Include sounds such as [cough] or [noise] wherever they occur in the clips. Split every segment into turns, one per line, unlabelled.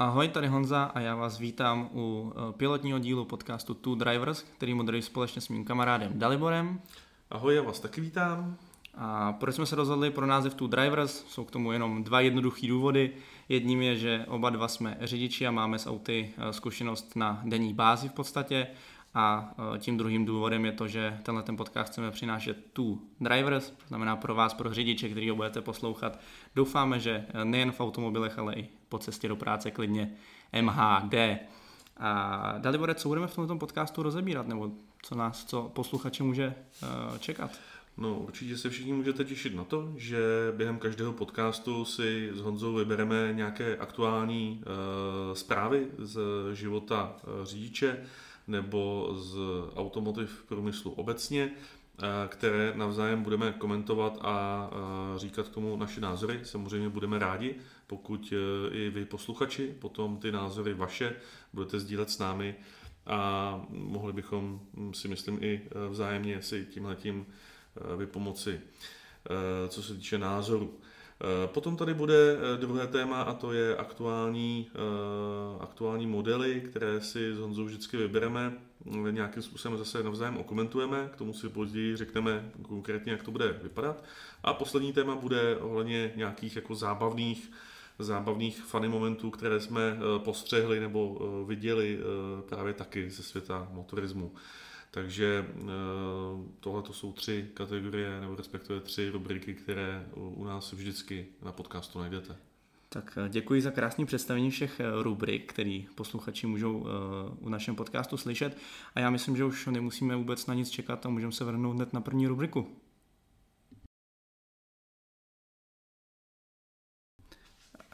Ahoj, tady Honza a já vás vítám u eh, pilotního dílu podcastu Two Drivers, který moderuji společně s mým kamarádem Daliborem.
Ahoj, já vás taky vítám.
A proč jsme se rozhodli pro název Two Drivers? Jsou k tomu jenom dva jednoduché důvody. Jedním je, že oba dva jsme řidiči a máme s auty eh, zkušenost na denní bázi v podstatě. A eh, tím druhým důvodem je to, že tenhle ten podcast chceme přinášet Two Drivers, to znamená pro vás, pro řidiče, který ho budete poslouchat. Doufáme, že nejen v automobilech, ale i po cestě do práce klidně MHD. A Dalibore, co budeme v tomto podcastu rozebírat, nebo co nás, co posluchače může uh, čekat?
No, určitě se všichni můžete těšit na to, že během každého podcastu si s Honzou vybereme nějaké aktuální uh, zprávy z života řidiče nebo z automotiv průmyslu obecně které navzájem budeme komentovat a říkat k tomu naše názory. Samozřejmě budeme rádi, pokud e, i vy posluchači potom ty názory vaše budete sdílet s námi a mohli bychom si myslím i vzájemně si tímhletím vypomoci, co se týče názoru. Potom tady bude druhé téma a to je aktuální, aktuální modely, které si s Honzou vždycky vybereme nějakým způsobem zase navzájem okomentujeme, k tomu si později řekneme konkrétně, jak to bude vypadat. A poslední téma bude ohledně nějakých jako zábavných zábavných funny momentů, které jsme eh, postřehli nebo eh, viděli eh, právě taky ze světa motorismu. Takže tohle to jsou tři kategorie, nebo respektive tři rubriky, které u nás vždycky na podcastu najdete.
Tak eh, děkuji za krásné představení všech eh, rubrik, který posluchači můžou eh, u našem podcastu slyšet. A já myslím, že už nemusíme vůbec na nic čekat a můžeme se vrhnout hned na první rubriku.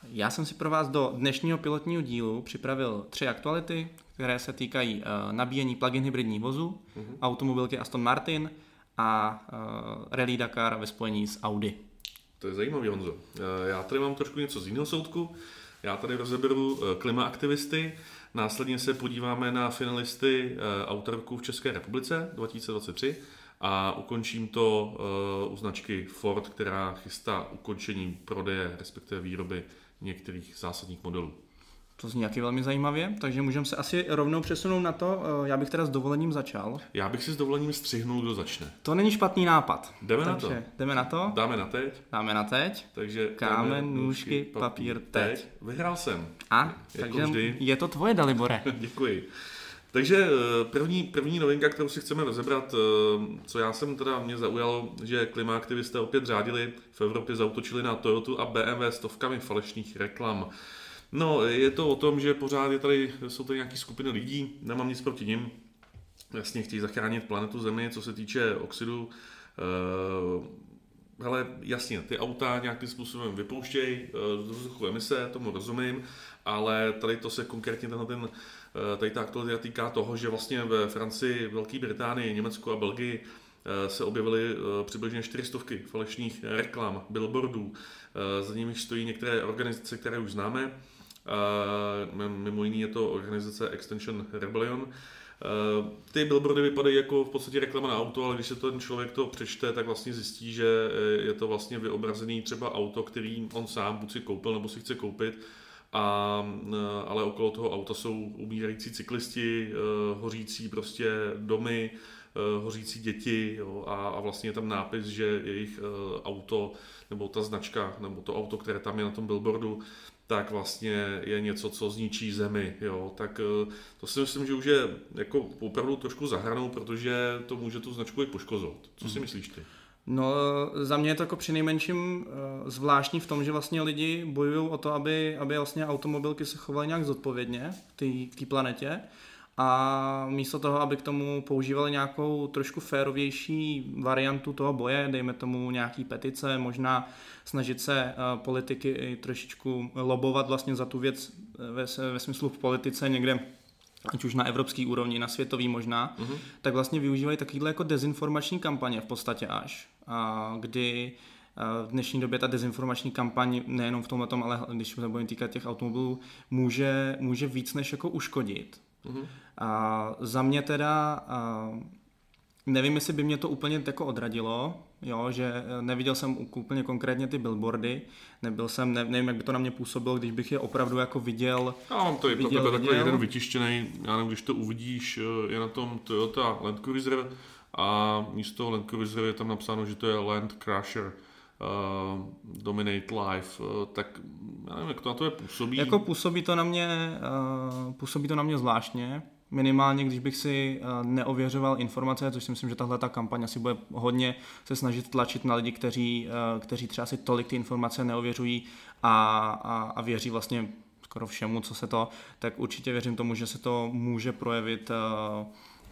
Já jsem si pro vás do dnešního pilotního dílu připravil tři aktuality, které se týkají nabíjení plug-in hybridní vozu, mm-hmm. automobilky Aston Martin a Rally Dakar ve spojení s Audi.
To je zajímavý, Honzo. Eh, já tady mám trošku něco z jiného soudku. Já tady rozeberu eh, klimaaktivisty, následně se podíváme na finalisty eh, autorku v České republice 2023 a ukončím to u značky Ford, která chystá ukončení prodeje, respektive výroby některých zásadních modelů.
To zní nějaký velmi zajímavě, takže můžeme se asi rovnou přesunout na to. Eh, já bych teda s dovolením začal.
Já bych si s dovolením střihnul, kdo začne.
To není špatný nápad.
Jdeme takže, na to.
Jdeme na to?
Dáme na teď.
Dáme na teď.
Takže
kámen, nůžky, papír, teď. teď.
Vyhrál jsem.
A, jako takže vždy. je to tvoje, Dalibore. [laughs]
Děkuji. Takže eh, první, první novinka, kterou si chceme rozebrat, eh, co já jsem teda mě zaujalo, že klimaaktivisté opět řádili, v Evropě zautočili na Toyotu a BMW stovkami falešných reklam. No, je to o tom, že pořád je tady, jsou tady nějaké skupiny lidí, nemám nic proti nim, jasně chtějí zachránit planetu Zemi, co se týče oxidu. Uh, hele, jasně, ty auta nějakým způsobem vypouštějí z vzduchu emise, tomu rozumím, ale tady to se konkrétně tenhle ten, uh, tady ta aktualita týká toho, že vlastně ve Francii, Velké Británii, Německu a Belgii se objevily přibližně 400 falešných reklam, billboardů, za nimi stojí některé organizace, které už známe, mimo jiný je to organizace Extension Rebellion. Ty billboardy vypadají jako v podstatě reklama na auto, ale když se ten člověk to přečte, tak vlastně zjistí, že e, je to vlastně vyobrazený třeba auto, který on sám buď si koupil nebo si chce koupit, a, e, ale okolo toho auta jsou umírající cyklisti, e, hořící prostě domy, hořící děti jo, a, a vlastně je tam nápis, že jejich auto nebo ta značka nebo to auto, které tam je na tom billboardu, tak vlastně je něco, co zničí zemi. Jo? Tak eh, to si myslím, že už je jako opravdu trošku zahranou, protože to může tu značku i poškozovat. Co si mhm. myslíš ty?
No, za mě je to jako při nejmenším uh, zvláštní v tom, že vlastně lidi bojují o to, aby, aby vlastně automobilky se chovaly nějak zodpovědně k té planetě a místo toho, aby k tomu používali nějakou trošku férovější variantu toho boje, dejme tomu nějaký petice, možná snažit se eh, politiky i trošičku lobovat vlastně za tu věc eh, ve, ve smyslu v politice někde ať už na evropský úrovni, na světový možná, uh-huh. tak vlastně využívají takovýhle jako dezinformační kampaně v podstatě až, a kdy eh, v dnešní době ta dezinformační kampaň nejenom v tomhle, ale když se budeme týkat těch automobilů, může, může víc než jako uškodit. Uh-huh. A za mě teda a Nevím, jestli by mě to úplně jako odradilo, jo, že neviděl jsem úplně konkrétně ty billboardy, nebyl jsem, ne, nevím, jak by to na mě působilo, když bych je opravdu jako viděl.
Já mám to i pro tebe takový jeden vytištěný, já nevím, když to uvidíš, eh, je na tom Toyota Land Cruiser a místo Land Cruiser je tam napsáno, že to je Land Crusher. Uh, Dominate Life, uh, tak já nevím, jak to na to je působí.
Jako působí to na mě, uh, působí to na mě zvláštně, minimálně když bych si neověřoval informace, což si myslím, že tahle ta kampaň asi bude hodně se snažit tlačit na lidi, kteří, kteří třeba si tolik ty informace neověřují a, a, a věří vlastně skoro všemu, co se to, tak určitě věřím tomu, že se to může projevit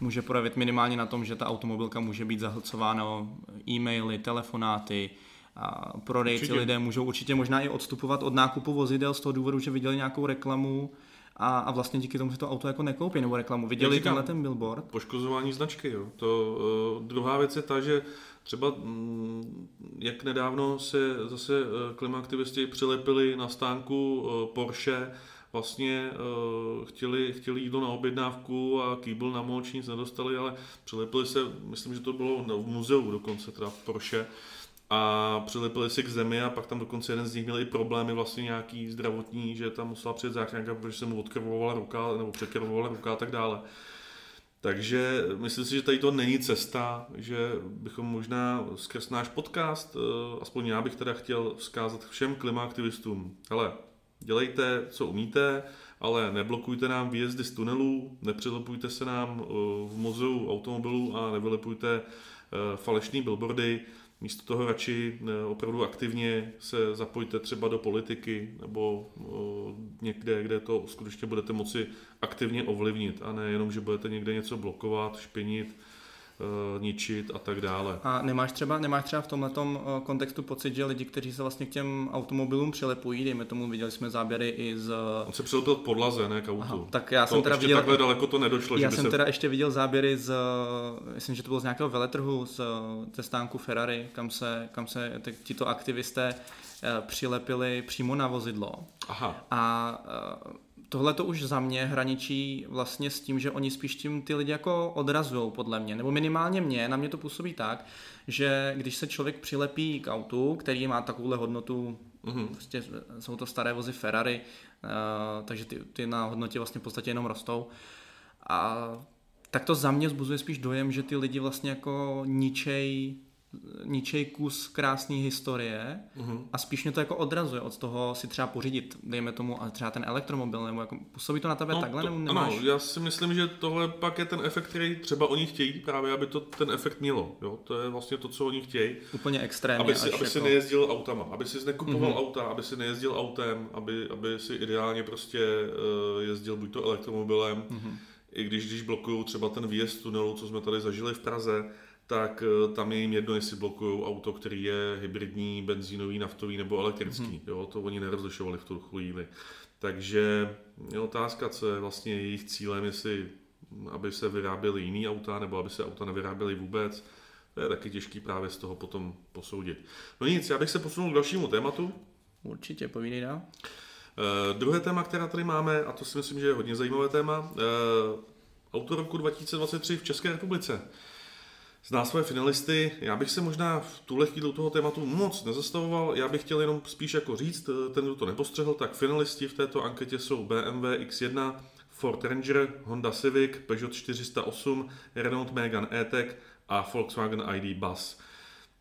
může projevit minimálně na tom, že ta automobilka může být zahlcována e-maily, telefonáty, prodejci určitě. lidé můžou určitě možná i odstupovat od nákupu vozidel z toho důvodu, že viděli nějakou reklamu a, a vlastně díky tomu si to auto jako nekoupí nebo reklamu. Viděli tenhle ten billboard?
Poškozování značky, jo. To, uh, druhá věc je ta, že třeba mm, jak nedávno se zase uh, klimaaktivisti přilepili na stánku uh, Porsche vlastně uh, chtěli, chtěli jídlo na objednávku a kýbl na moč nic nedostali, ale přilepili se, myslím, že to bylo v muzeu dokonce, teda Porsche, a přilepili si k zemi a pak tam dokonce jeden z nich měl i problémy vlastně nějaký zdravotní, že tam musela přijet záchranka, protože se mu odkrvovala ruka nebo překrvovala ruka a tak dále. Takže myslím si, že tady to není cesta, že bychom možná skrz náš podcast, eh, aspoň já bych teda chtěl vzkázat všem klimaaktivistům, hele, dělejte, co umíte, ale neblokujte nám výjezdy z tunelů, nepřilepujte se nám eh, v muzeu automobilů a nevylepujte eh, falešné billboardy, Místo toho radši eh, opravdu aktivně se zapojte třeba do politiky nebo eh, někde, kde to skutečně budete moci aktivně ovlivnit a ne jenom, že budete někde něco blokovat, špinit ničit a tak dále.
A nemáš třeba, nemáš třeba v tomhle eh, kontextu pocit, že lidi, kteří se vlastně k těm automobilům přilepují, dejme tomu, viděli jsme záběry i z...
On se přilepil k podlaze, ne k autu. Aha,
tak já to jsem teda viděl...
takhle daleko to nedošlo.
Já že jsem se... teda ještě viděl záběry z, myslím, že to bylo z nějakého veletrhu, z, ze stánku Ferrari, kam se, kam se tito aktivisté eh, přilepili přímo na vozidlo.
Aha.
A tohle to už za mě hraničí vlastně s tím, že oni spíš tím ty lidi jako odrazují podle mě, nebo minimálně mě, na mě to působí tak, že když se člověk přilepí k autu, který má takovouhle hodnotu, mm-hmm. prostě jsou to staré vozy Ferrari, uh, takže ty, ty na hodnotě vlastně v podstatě jenom rostou, a tak to za mě zbuzuje spíš dojem, že ty lidi vlastně jako ničej ničej kus krásné historie uh-huh. a spíš mě to jako odrazuje od toho si třeba pořídit, dejme tomu, a třeba ten elektromobil, nebo jako působí to na tebe
no,
takhle,
to,
nebo nemáš?
Ano, já si myslím, že tohle pak je ten efekt, který třeba oni chtějí právě, aby to ten efekt mělo. Jo? To je vlastně to, co oni chtějí.
Úplně extrémně.
Aby si, aby jako... si nejezdil autama, aby si nekupoval uh-huh. auta, aby si nejezdil autem, aby, aby si ideálně prostě uh, jezdil buď to elektromobilem, uh-huh. i když, když blokují třeba ten výjezd tunelu, co jsme tady zažili v Praze, tak eh, tam je jim jedno, jestli blokují auto, který je hybridní, benzínový, naftový nebo elektrický. Mm-hmm. Jo, to oni nerozlišovali v tu chvíli. Takže je otázka, co je vlastně jejich cílem, jestli aby se vyráběly jiný auta, nebo aby se auta nevyráběly vůbec. To je taky těžký právě z toho potom posoudit. No nic, já bych se posunul k dalšímu tématu.
Určitě, povídej dál.
Uh, druhé téma, které tady máme, a to si myslím, že je hodně zajímavé téma, uh, auto roku 2023 v České republice zná své finalisty. Já bych se možná v tuhle chvíli toho tématu moc nezastavoval, já bych chtěl jenom spíš jako říct, ten, kdo to nepostřehl, tak finalisti v této anketě jsou BMW X1, Ford Ranger, Honda Civic, Peugeot 408, Renault Megane E-Tech a Volkswagen ID Bus.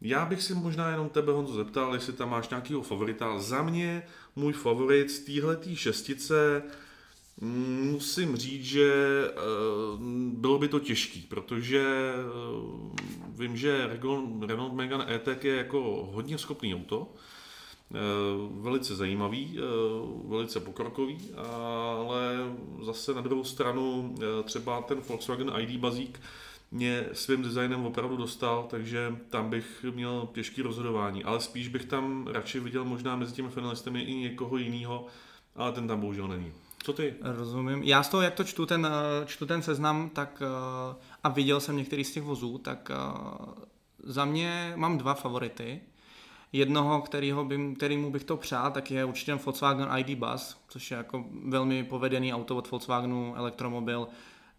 Já bych si možná jenom tebe, Honzo, zeptal, jestli tam máš nějakého favorita. Za mě můj favorit z téhletý šestice Musím říct, že eh, bylo by to těžký, protože eh, vím, že Renault Megane E-Tech je jako hodně schopný auto, eh, velice zajímavý, velice pokrokový, ale zase na druhou stranu třeba ten Volkswagen ID Bazík mě svým designem opravdu dostal, takže tam bych měl těžký rozhodování, ale spíš bych tam radši viděl možná mezi těmi finalistami i někoho jiného, ale ten tam bohužel není. Co ty?
Rozumím. Já z toho, jak to čtu ten, eh, čtu ten seznam, tak eh, a viděl jsem některý z těch vozů, tak eh, za mě mám dva favority. Jednoho, kterýho by, kterýmu bych to přál, tak je určitě Volkswagen ID Bus, což je jako velmi povedený auto od Volkswagenu, elektromobil.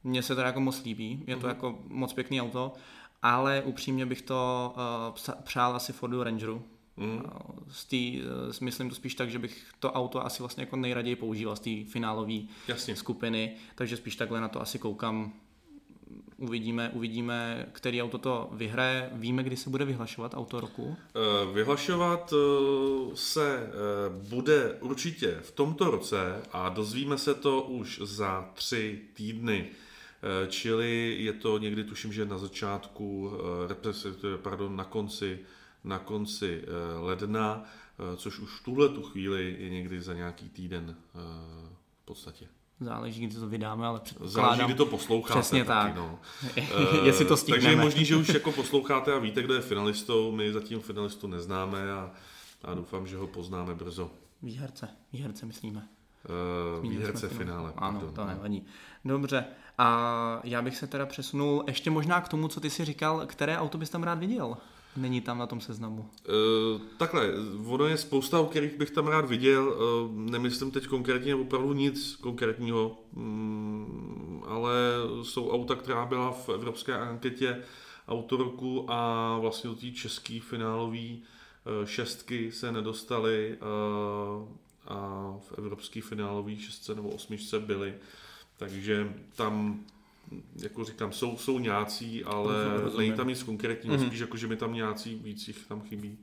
Mně se to jako moc líbí, je to mm-hmm. jako moc pěkný auto. ale upřímně bych to uh, přál asi Fordu Rangeru. Mm. Z tý, myslím to spíš tak, že bych to auto asi vlastně jako nejraději používal z té finálové skupiny, takže spíš takhle na to asi koukám uvidíme, uvidíme, který auto to vyhraje. Víme, kdy se bude vyhlašovat auto roku?
Eh, vyhlašovat eh, se eh, bude určitě v tomto roce a dozvíme se to už za tři týdny. Čili je to někdy, tuším, že na začátku, pardon, na konci, na konci ledna, což už v tuhle tu chvíli je někdy za nějaký týden v podstatě.
Záleží, kdy to vydáme, ale předpokládám.
Záleží, kdy to posloucháte.
Přesně
taky,
tak.
No. [laughs]
Jestli to stihneme.
Takže je možný, že už jako posloucháte a víte, kdo je finalistou. My zatím finalistu neznáme a, a doufám, že ho poznáme brzo.
Výherce, výherce myslíme.
Uh, výherce finále.
Ano, pardon, to no. nevadí. Dobře, a já bych se teda přesunul ještě možná k tomu, co ty si říkal, které auto bys tam rád viděl? Není tam na tom seznamu.
Uh, takhle, ono je spousta, o kterých bych tam rád viděl. Uh, nemyslím teď konkrétně opravdu nic konkrétního, um, ale jsou auta, která byla v evropské anketě autorku a vlastně do té české finálové uh, šestky se nedostaly uh, a v evropské finálové šestce nebo osmičce byly. Takže tam jako říkám, jsou, jsou nějací, ale není tam nic konkrétního, mm-hmm. spíš jako, že mi tam nějací víc jich tam chybí.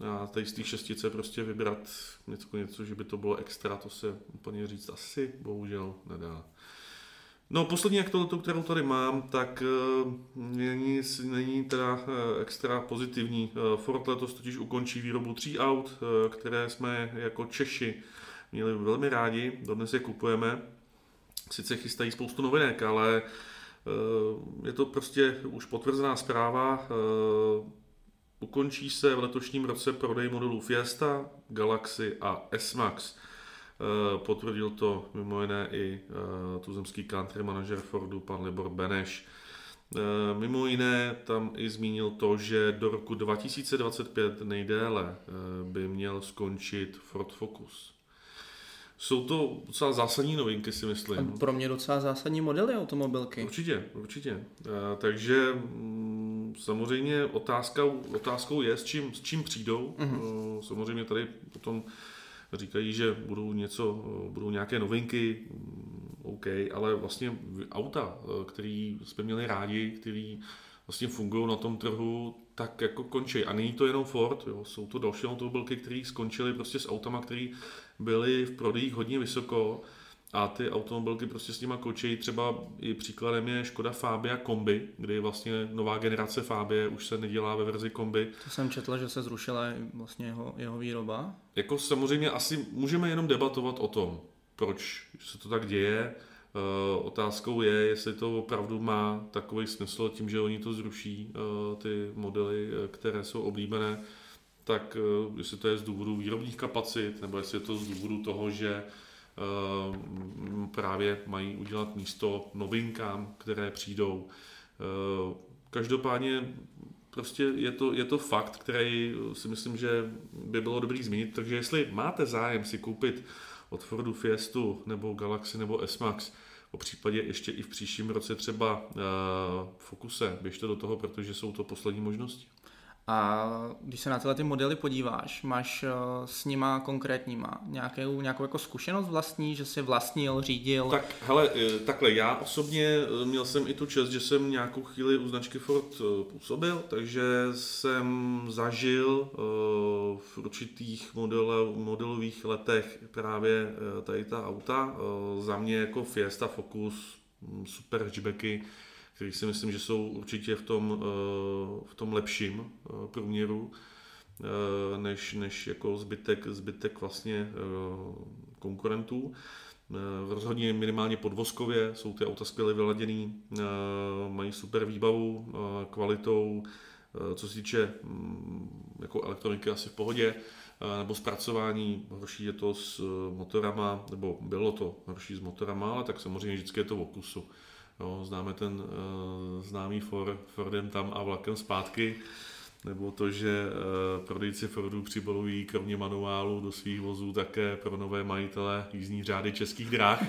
A tady z té šestice prostě vybrat něco, něco, že by to bylo extra, to se úplně říct asi bohužel nedá. No poslední aktualitu, kterou tady mám, tak uh, není, není teda uh, extra pozitivní. Uh, Ford letos totiž ukončí výrobu tří aut, které jsme jako Češi měli velmi rádi, dodnes je kupujeme sice chystají spoustu novinek, ale eh, je to prostě už potvrzená zpráva. Eh, ukončí se v letošním roce prodej modelů Fiesta, Galaxy a S-Max. Eh, potvrdil to mimo jiné i tuzemský country manažer Fordu, pan Libor Beneš. Mimo jiné tam i zmínil to, že do roku 2025 nejdéle by měl skončit Ford Focus. Jsou to docela zásadní novinky, si myslím.
Pro mě docela zásadní modely automobilky.
Určitě, určitě. Eh, takže mm, samozřejmě otázkou, otázkou je, s čím, s čím přijdou. Mm-hmm. Samozřejmě tady potom říkají, že budou něco, eh, budou nějaké novinky, mm, OK, ale vlastně auta, který jsme měli rádi, který vlastně fungují na tom trhu, tak jako končí. A není to jenom Ford, jo. jsou to další automobilky, které skončily prostě s autama, které byly v prodejích hodně vysoko a ty automobilky prostě s nima kočejí. Třeba i příkladem je Škoda Fabia Kombi, kdy vlastně nová generace Fabie už se nedělá ve verzi Kombi.
To jsem četl, že se zrušila vlastně jeho, jeho výroba.
Jako samozřejmě asi můžeme jenom debatovat o tom, proč se to tak děje. Uh, otázkou je, jestli to opravdu má takový smysl tím, že oni to zruší, uh, ty modely, eh, které jsou oblíbené tak eh, jestli to je z důvodu výrobních kapacit, nebo jestli je to z důvodu toho, že eh, právě mají udělat místo novinkám, které přijdou. Eh, každopádně prostě je to, je to fakt, který si myslím, že by bylo dobrý zmínit, takže jestli máte zájem si koupit od Fordu Fiestu nebo Galaxy nebo S-Max, po případě ještě i v příštím roce třeba uh, Focuse, běžte do toho, protože jsou to poslední možnosti.
A když se na tyhle ty modely podíváš, máš eh, s nima konkrétníma nějakou, nějakou jako zkušenost vlastní, že jsi vlastnil, řídil?
Tak, hele, eh, takhle, já osobně eh, měl jsem i tu čest, že jsem nějakou chvíli u značky Ford působil, takže jsem zažil v určitých model, modelových letech právě tady ta auta. Za mě jako Fiesta Focus, hm, super hatchbacky, který si myslím, že jsou určitě v tom, eh, v tom lepším eh, průměru eh, než, než jako zbytek, zbytek vlastně konkurentů. Rozhodně minimálně podvozkově jsou ty auta skvěle vyladěný, mají super výbavu, kvalitou, co se týče mm, jako elektroniky asi v pohodě, nebo zpracování, horší je to s motorama, nebo bylo to horší s motorama, ale tak samozřejmě vždycky je to v okusu. Jo, známe ten uh, známý for, Fordem tam a vlakem zpátky, nebo to, že uh, prodejci Fordů přibalují kromě manuálu do svých vozů také pro nové majitele jízdní řády českých dráh.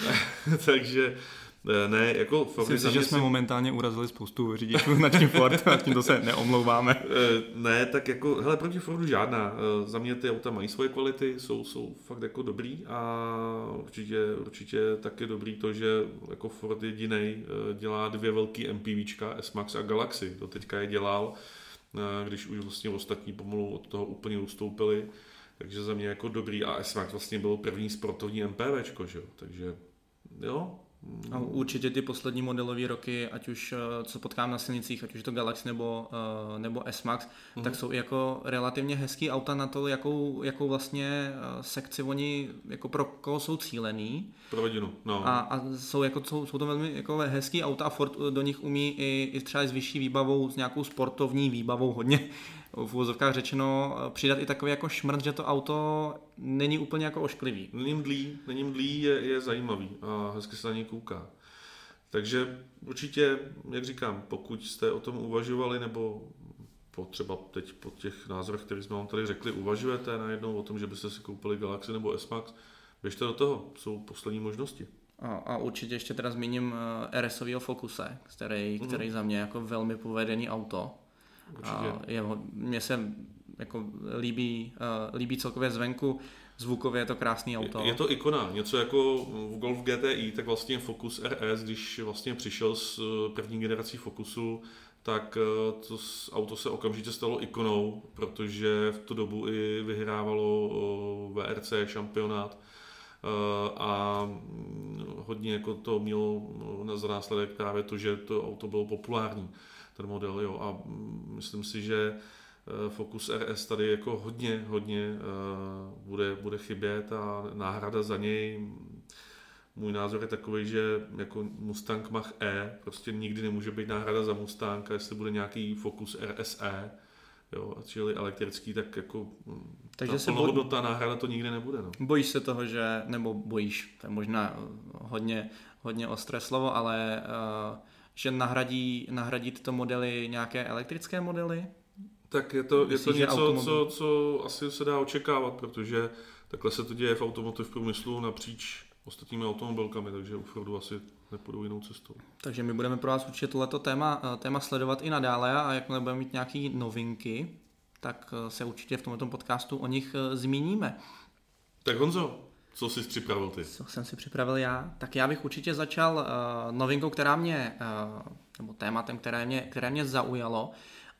[laughs] Takže ne, jako
Ford Myslím si, že jsme si... momentálně urazili spoustu řidičů značky Ford a tímto se neomlouváme. [laughs]
Eh, ne, tak jako, hele, proti Fordu žádná. Eh, za mě ty auta mají svoje kvality, jsou, jsou fakt jako dobrý a určitě, určitě taky dobrý to, že jako Ford jediný dělá dvě velký MPVčka, S-Max a Galaxy. To teďka je dělal, když už vlastně ostatní pomalu od toho úplně ustoupili. Takže za mě jako dobrý a S-Max vlastně byl první sportovní MPVčko, že jo? Takže jo,
a určitě ty poslední modelové roky, ať už eh, co potkám na silnicích, ať už to Galaxy nebo, uh, nebo S-Max, mm-hmm. tak jsou jako relativně hezký auta na to, jakou, jakou vlastně uh, sekci oni, jako pro koho jsou cílený.
Pro rodinu, no.
A, a jsou, jako, jsou, jsou to velmi jako hezký auta a Ford do nich umí i, i třeba s vyšší výbavou, s nějakou sportovní výbavou hodně, v úvozovkách řečeno, přidat i takový jako šmrt, že to auto není úplně jako ošklivý.
Není mdlý, není mdlý, je, je zajímavý a hezky se na něj kouká. Takže určitě, jak říkám, pokud jste o tom uvažovali, nebo po třeba teď po těch názorech, které jsme vám tady řekli, uvažujete najednou o tom, že byste si koupili Galaxy nebo S-Max, běžte do toho, jsou poslední možnosti.
A, a určitě ještě teda zmíním uh, RS-ového Focuse, který, mm. který za mě jako velmi povedený auto. A jeho, mně se jako líbí, uh, líbí celkově zvenku, zvukově je to krásný auto.
Je, je to ikona, něco jako v Golf GTI, tak vlastně Focus RS, když vlastně přišel z eh, první generací Focusu, tak eh, to auto se okamžitě stalo ikonou, protože v tu dobu i vyhrávalo VRC šampionát a mm, hodně jako to mělo za následek právě to, že to auto bylo populární ten model, jo, a myslím si, že eh, Focus RS tady jako hodně, hodně eh, bude, bude chybět a náhrada za něj, můj názor je takový, že jako Mustang Mach E prostě nikdy nemůže být náhrada za Mustang a jestli bude nějaký Focus RSE, jo, čili elektrický, tak jako Takže ta se plnohodnotná boj... náhrada to nikdy nebude. No.
Bojíš se toho, že, nebo bojíš, to je možná hodně, hodně ostré slovo, ale uh, že nahradí, nahradí tyto modely nějaké elektrické modely?
Tak je to, Myslíš, je to něco, co, co asi se dá očekávat, protože takhle se to děje v automotiv průmyslu napříč ostatními automobilkami, takže u Fordu asi nepůjdou jinou cestou.
Takže my budeme pro vás určitě tohleto téma, eh, téma sledovat i nadále a jakmile budeme mít nějaké novinky, tak eh, se určitě v tomto podcastu o nich eh, zmíníme.
Tak Honzo, co jsi připravil ty?
Co jsem si připravil já? Tak já bych určitě začal uh, novinkou, která mě, uh, nebo tématem, které mě, které mě zaujalo,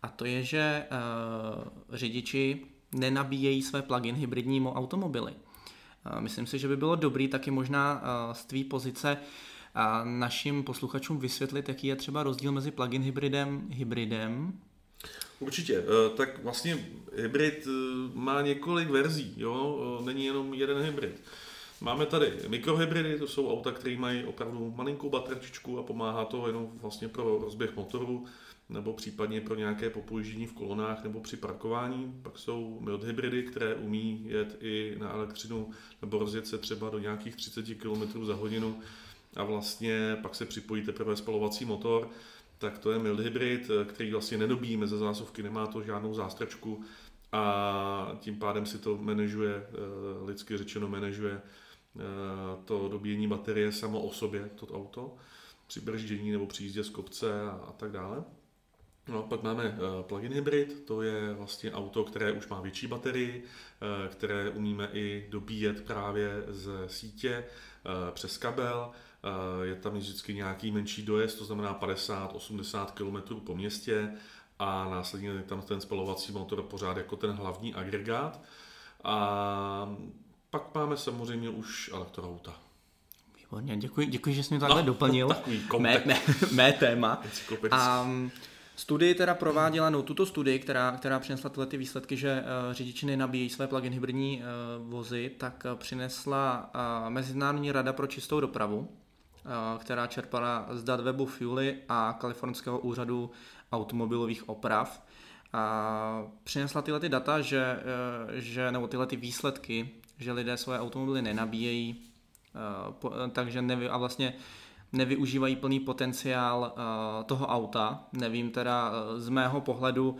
a to je, že uh, řidiči nenabíjejí své plug-in hybridní automobily. Uh, myslím si, že by bylo dobrý taky možná uh, z tvý pozice uh, našim posluchačům vysvětlit, jaký je třeba rozdíl mezi plug-in hybridem, hybridem
Určitě. Tak vlastně hybrid má několik verzí, jo? není jenom jeden hybrid. Máme tady mikrohybridy, to jsou auta, které mají opravdu malinkou baterčičku a pomáhá to jenom vlastně pro rozběh motoru nebo případně pro nějaké popouždění v kolonách nebo při parkování. Pak jsou mild hybridy, které umí jet i na elektřinu nebo rozjet se třeba do nějakých 30 km za hodinu a vlastně pak se připojí teprve spalovací motor. Tak to je mild hybrid, který vlastně nedobíjíme ze zásuvky, nemá to žádnou zástrčku a tím pádem si to manažuje, eh, lidsky řečeno manažuje to dobíjení baterie samo o sobě, to auto, při brždění nebo při jízdě z kopce a, a tak dále. No, pak máme uh, plug-in hybrid, to je vlastně auto, které už má větší baterii, uh, které umíme i dobíjet právě z sítě přes kabel. Je tam vždycky nějaký menší dojezd, to znamená 50-80 km po městě a následně je tam ten spalovací motor pořád jako ten hlavní agregát. A pak máme samozřejmě už elektroauta.
Výborně, děkuji, děkuji, že jsi mě takhle no, doplnil. mé, mé, mé téma. A um, studii teda prováděla, no tuto studii, která, která přinesla tyhle ty výsledky, že uh, řidiči nenabíjejí své plug-in hybridní uh, vozy, tak uh, přinesla uh, Mezinárodní rada pro čistou dopravu, uh, která čerpala z dat webu Fuely a Kalifornského úřadu automobilových oprav. A přinesla tyhle ty data, že, že, nebo tyhle ty výsledky, že lidé svoje automobily nenabíjejí, eh, takže nevy, a vlastně nevyužívají plný potenciál eh, toho auta. Nevím teda eh, z mého pohledu,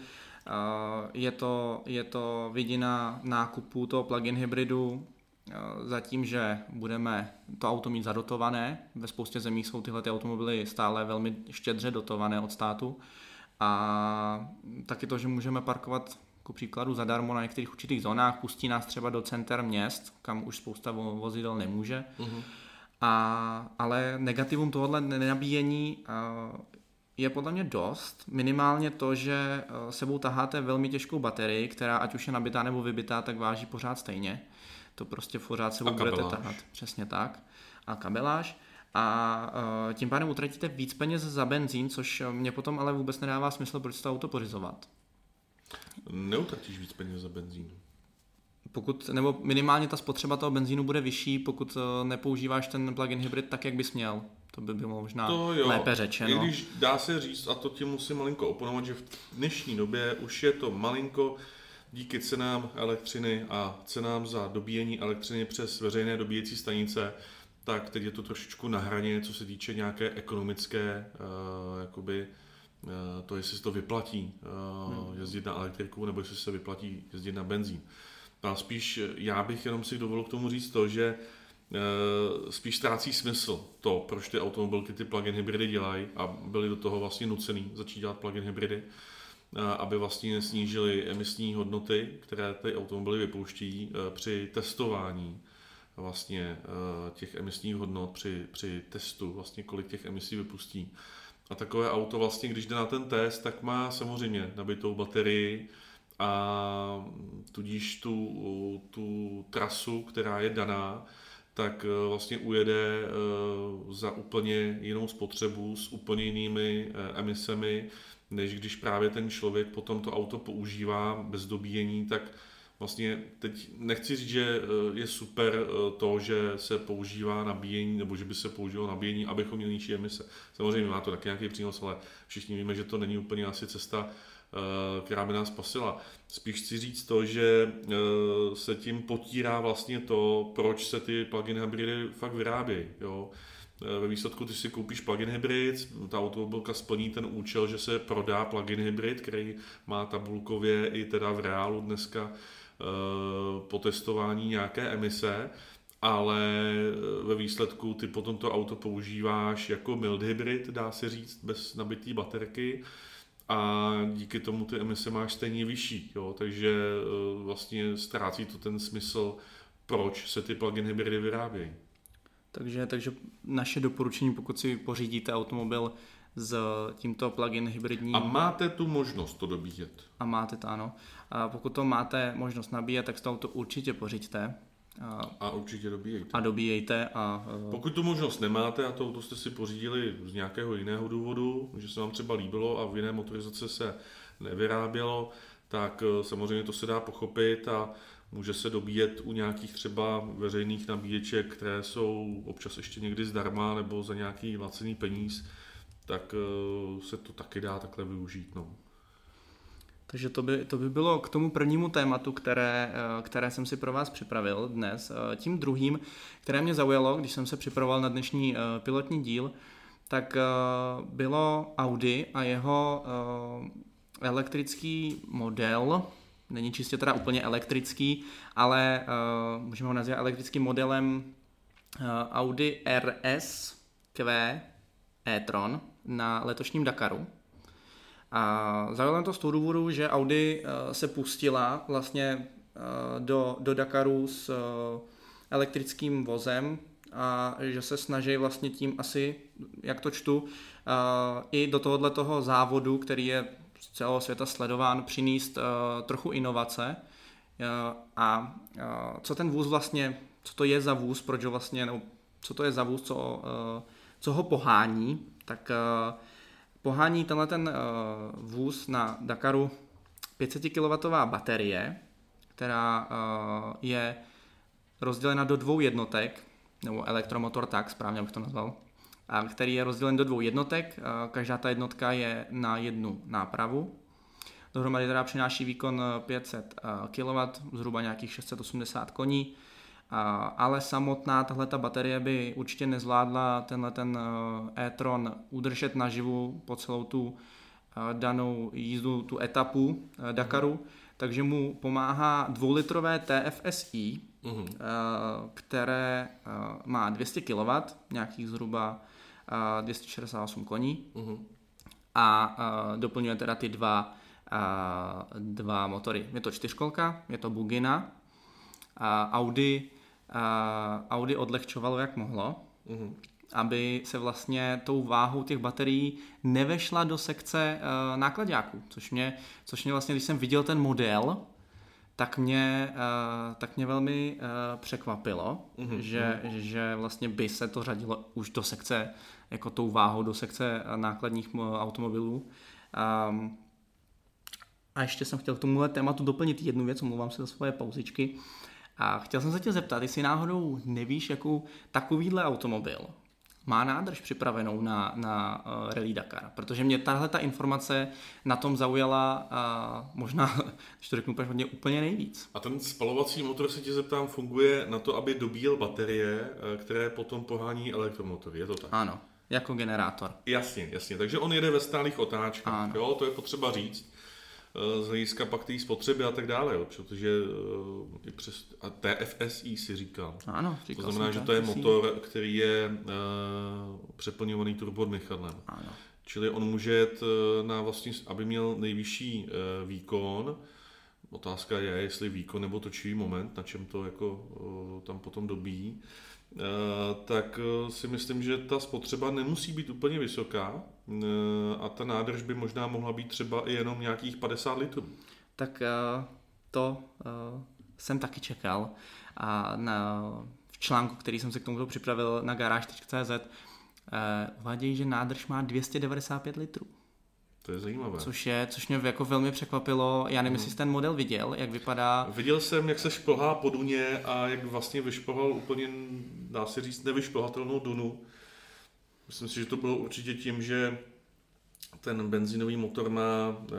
je to, je to vidina nákupu toho plug-in hybridu za tím, že budeme to auto mít zadotované, ve spoustě zemích jsou tyhle ty automobily stále velmi štědře dotované od státu a taky to, že můžeme parkovat ku příkladu zadarmo na některých určitých zónách, pustí nás třeba do center měst, kam už spousta vozidel nemůže. Uh-huh. A, ale negativum tohohle nenabíjení je podle mě dost. Minimálně to, že sebou taháte velmi těžkou baterii, která ať už je nabitá nebo vybitá, tak váží pořád stejně. To prostě pořád sebou budete tahat. Přesně tak. A kabeláž. A tím pádem utratíte víc peněz za benzín, což mě potom ale vůbec nedává smysl, proč to auto pořizovat.
Neutratíš víc peněz za benzín.
Pokud, nebo minimálně ta spotřeba toho benzínu bude vyšší, pokud eh, nepoužíváš ten plug-in hybrid tak, jak bys měl. To by bylo možná to jo. lépe řečeno.
I když dá se říct, a to ti musím malinko oponovat, že v dnešní době už je to malinko díky cenám elektřiny a cenám za dobíjení elektřiny přes veřejné dobíjecí stanice, tak teď je to trošičku na hraně, co se týče nějaké ekonomické uh, jakoby, uh, to, jestli se to vyplatí uh, hmm. jezdit na elektriku, nebo jestli se vyplatí jezdit na benzín. A spíš já bych jenom si dovolil k tomu říct to, že spíš ztrácí smysl to, proč ty automobilky ty plug-in hybridy dělají a byly do toho vlastně nucený začít dělat plug-in hybridy, aby vlastně snížili emisní hodnoty, které ty automobily vypouští při testování vlastně těch emisních hodnot při, při testu, vlastně kolik těch emisí vypustí. A takové auto vlastně, když jde na ten test, tak má samozřejmě nabitou baterii, a tudíž tu, tu trasu, která je daná, tak eh, vlastně ujede eh, za úplně jinou spotřebu s úplně jinými eh, emisemi, než když právě ten člověk potom to auto používá bez dobíjení, tak vlastně teď nechci říct, že je super to, že se používá nabíjení, nebo že by se používalo nabíjení, abychom měli nižší emise. Samozřejmě má to taky nějaký přínos, ale všichni víme, že to není úplně asi cesta Eh, která by nás spasila. Spíš chci říct to, že eh, se tím potírá vlastně to, proč se ty plug-in hybridy fakt vyrábějí. Jo? Eh, ve výsledku, když si koupíš plug-in hybrid, ta automobilka splní ten účel, že se prodá plug-in hybrid, který má tabulkově i teda v reálu dneska po testování nějaké emise, ale ve výsledku ty potom to auto používáš jako mild hybrid, dá se říct, bez nabitý baterky a díky tomu ty emise máš stejně vyšší, jo? takže eh, vlastně ztrácí to ten smysl, proč se ty plug-in hybridy vyrábějí.
Takže, takže naše doporučení, pokud si pořídíte automobil s tímto plug-in hybridním...
A máte tu možnost to dobíjet.
A máte to, ano. A pokud to máte možnost nabíjet, tak to auto určitě pořiďte.
A, a určitě dobíjejte.
A dobíjejte. A,
uh... Pokud tu možnost nemáte a to, to jste si pořídili z nějakého jiného důvodu, že se vám třeba líbilo a v jiné motorizace se nevyrábělo, tak uh, samozřejmě to se dá pochopit a může se dobíjet u nějakých třeba veřejných nabíječek, které jsou občas ještě někdy zdarma nebo za nějaký lacený peníz, tak uh, se to taky dá takhle využít. No.
Takže to by, to by bylo k tomu prvnímu tématu, které, eh, které jsem si pro vás připravil dnes. Eh, tím druhým, které mě zaujalo, když jsem se připravoval na dnešní eh, pilotní díl, tak bylo Audi a jeho elektrický model, není čistě teda úplně elektrický, ale můžeme ho nazvat elektrickým modelem Audi RS Q e-tron na letošním Dakaru. A zaujalo to z toho důvodu, že Audi eh, se pustila vlastně eh, do, do Dakaru s eh, elektrickým vozem a že se snaží vlastně tím asi, jak to čtu, i do tohohle toho závodu, který je z celého světa sledován, přinést trochu inovace. A co ten vůz vlastně, co to je za vůz, proč ho vlastně, nebo co to je za vůz, co, co ho pohání, tak pohání tenhle ten uh, vůz na Dakaru 500 kW baterie, která uh, je rozdělena do dvou jednotek, nebo elektromotor tak, správně bych to nazval, a který je rozdělen do dvou jednotek, uh, každá ta jednotka je na jednu nápravu. Dohromady teda přináší výkon 500 kW, zhruba nějakých 680 koní, ale samotná tahle ta baterie by určitě nezvládla tenhle ten eh, e-tron udržet naživu po celou tu eh, danou jízdu, tu etapu eh, Dakaru, takže mu pomáhá dvoulitrové TFSI, uh, které má 200 kW, nějakých zhruba uh, 268 koní uh-huh. a doplňuje teda ty dva, dva motory. Je to čtyřkolka, je to Bugina, Audi, Audi odlehčovalo jak mohlo, uh-huh aby se vlastně tou váhou těch baterií nevešla do sekce uh, nákladňáků, což mě, což mě vlastně, když jsem viděl ten model, tak mě, uh, tak mě velmi uh, překvapilo, mm-hmm. že, že vlastně by se to řadilo už do sekce, jako tou váhou do sekce nákladních automobilů. Um, a ještě jsem chtěl k tomuhle tématu doplnit jednu věc, omlouvám se za svoje pauzičky. A chtěl jsem se tě zeptat, jestli náhodou nevíš, jakou takovýhle automobil má nádrž připravenou na, na uh, Rally Dakar, protože mě tahle ta informace na tom zaujala uh, možná, [laughs] když to řeknu úplně, úplně nejvíc.
A ten spalovací motor, se tě zeptám, funguje na to, aby dobíjel baterie, eh, které potom pohání elektromotor, je to tak?
Ano, jako generátor.
Jasně, jasně, takže on jede ve stálých otáčkách, jo, to je potřeba říct z hlediska pak té spotřeby a tak dále, jo, protože i přes, a TFSI si říkal.
Ano,
říkal To znamená, že to je motor, který je uh, přeplňovaný turbodmychadlem.
Ano.
Čili on může jet na vlastně, aby měl nejvyšší uh, výkon, Otázka je, jestli výkon nebo točivý moment, na čem to jako uh, tam potom dobíjí. Eh, tak eh, si myslím, že ta spotřeba nemusí být úplně vysoká eh, a ta nádrž by možná mohla být třeba i jenom nějakých 50 litrů.
Tak to jsem taky čekal a na, v článku, který jsem se k tomuto připravil na garáž.cz, uvádějí, že nádrž má 295 litrů.
To je zajímavé.
Což, je, což mě jako velmi překvapilo. Já nevím, hmm. jestli jsi ten model viděl, jak vypadá.
Viděl jsem, jak se šplhá po Duně a jak vlastně vyšplhal úplně, dá se říct, nevyšplhatelnou Dunu. Myslím si, že to bylo určitě tím, že ten benzinový motor má e,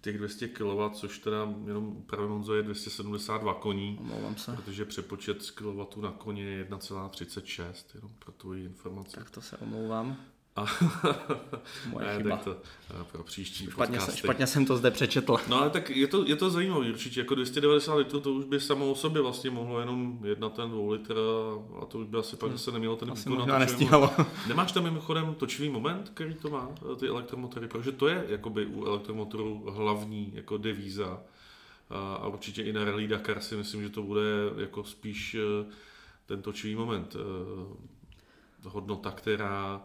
těch 200 kW, což teda jenom právě Monzo je 272 koní.
Omlouvám se.
Protože přepočet z kW na koně je 1,36, jenom pro tvoji informaci.
Tak to se omlouvám. A [laughs]
Moje ne, chyba. Tak to pro příští
špatně, podcasty. špatně jsem to zde přečetl.
No ale tak je to, je to zajímavé určitě, jako 290 litrů to už by samo o sobě vlastně mohlo jenom jedna ten dvou litr a to už by asi pak hmm. zase nemělo ten
asi výkon. Možná nestíhalo. [laughs]
Nemáš tam mimochodem točivý moment, který to má, ty elektromotory, protože to je jakoby u elektromotorů hlavní jako devíza a, a určitě i na Rally Dakar si myslím, že to bude jako spíš eh, ten točivý moment. Eh, hodnota, která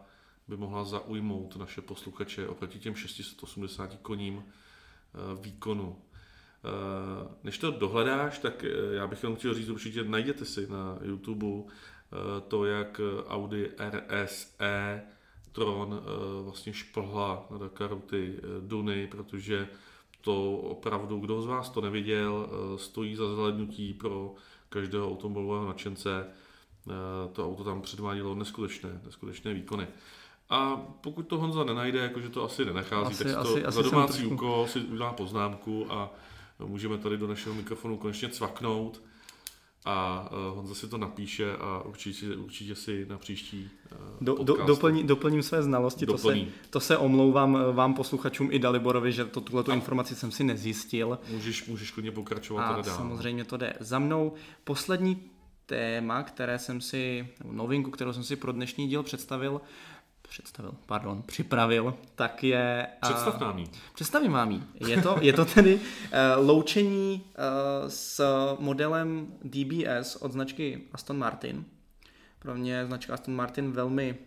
by mohla zaujmout naše posluchače oproti těm 680 koním eh, výkonu. Eh, než to dohledáš, tak eh, já bych jenom chtěl říct, určitě najděte si na YouTube to, jak Audi RSE Tron vlastně šplhla na Dakaru ty Duny, protože to opravdu, kdo z vás to neviděl, stojí za zhlednutí pro každého automobilového nadšence. To auto tam předvádělo neskutečné, neskutečné výkony. A pokud to Honza nenajde, jakože to asi nenachází, asi, tak to asi, za domácí trošku... úkol si udělá poznámku a můžeme tady do našeho mikrofonu konečně cvaknout a uh, Honza si to napíše a určitě, určitě si na příští uh,
do, do, doplní, Doplním své znalosti, to se, to se omlouvám eh, vám posluchačům i Daliborovi, že to, tuhleto informaci jsem si nezjistil.
Můžeš, můžeš klidně pokračovat
a dál. samozřejmě to jde. Za mnou poslední téma, které jsem si, novinku, kterou jsem si pro dnešní díl představil, představil, pardon, připravil, tak je...
Představ nám.
Představím vám. Je to, je to tedy uh, loučení uh, s modelem DBS od značky Aston Martin. Pro mě značka Aston Martin velmi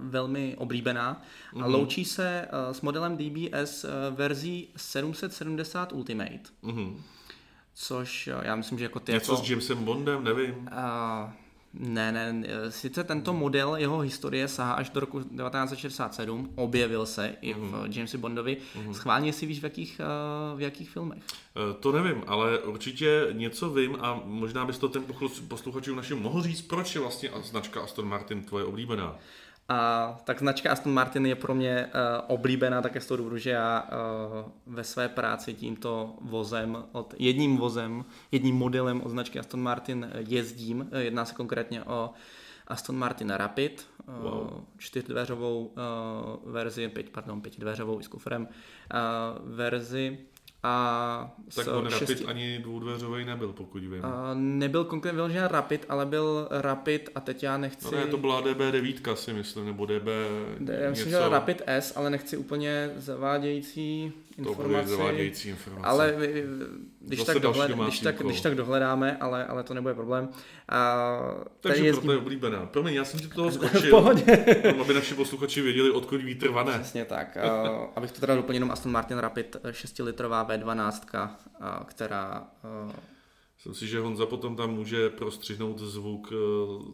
velmi oblíbená mm-hmm. a mhm. loučí se uh, s modelem DBS uh, verzí 770 Ultimate. Mm-hmm. Což já myslím, že jako ty
Něco
jako,
s Jamesem Bondem, nevím. Uh,
ne, ne, sice tento model, jeho historie sahá až do roku 1967, objevil se i v mm-hmm. Jamesi Bondovi. Mm-hmm. Schválně si víš, v jakých, eh, v jakých filmech?
Eh, to nevím, ale určitě něco vím a možná bys to ten posluchačům našim mohl říct, proč je vlastně značka Aston Martin tvoje oblíbená.
A tak značka Aston Martin je pro mě uh, oblíbená také z toho důvodu, že já uh, ve své práci tímto vozem, od, jedním vozem, jedním modelem od značky Aston Martin jezdím. Jedná se konkrétně o Aston Martin Rapid, wow. čtyřdveřovou uh, verzi, pět, pardon, pětidveřovou i s kufrem uh, verzi A
tak on šesti... Rapid ani dvoudveřový nebyl, pokud vím.
A nebyl konkrétně vyložený Rapid, ale byl Rapid a teď já nechci...
No ne, to byla DB9 si myslím, nebo DB
D, já myslím, že Rapid S, ale nechci úplně zavádějící informaci.
To zavádějící informace.
Ale když tak, dohled, když, tak, když tak dohledáme, ale, ale to nebude problém. A
Takže jezdí... proto je oblíbená. Promiň, já jsem ti toho [laughs] skočil, aby naši posluchači věděli, odkud vítr vane.
Přesně tak. Uh, abych to teda doplnil, Aston Martin Rapid 6-litrová V12, uh, která...
Myslím si, že Honza potom tam může prostřihnout zvuk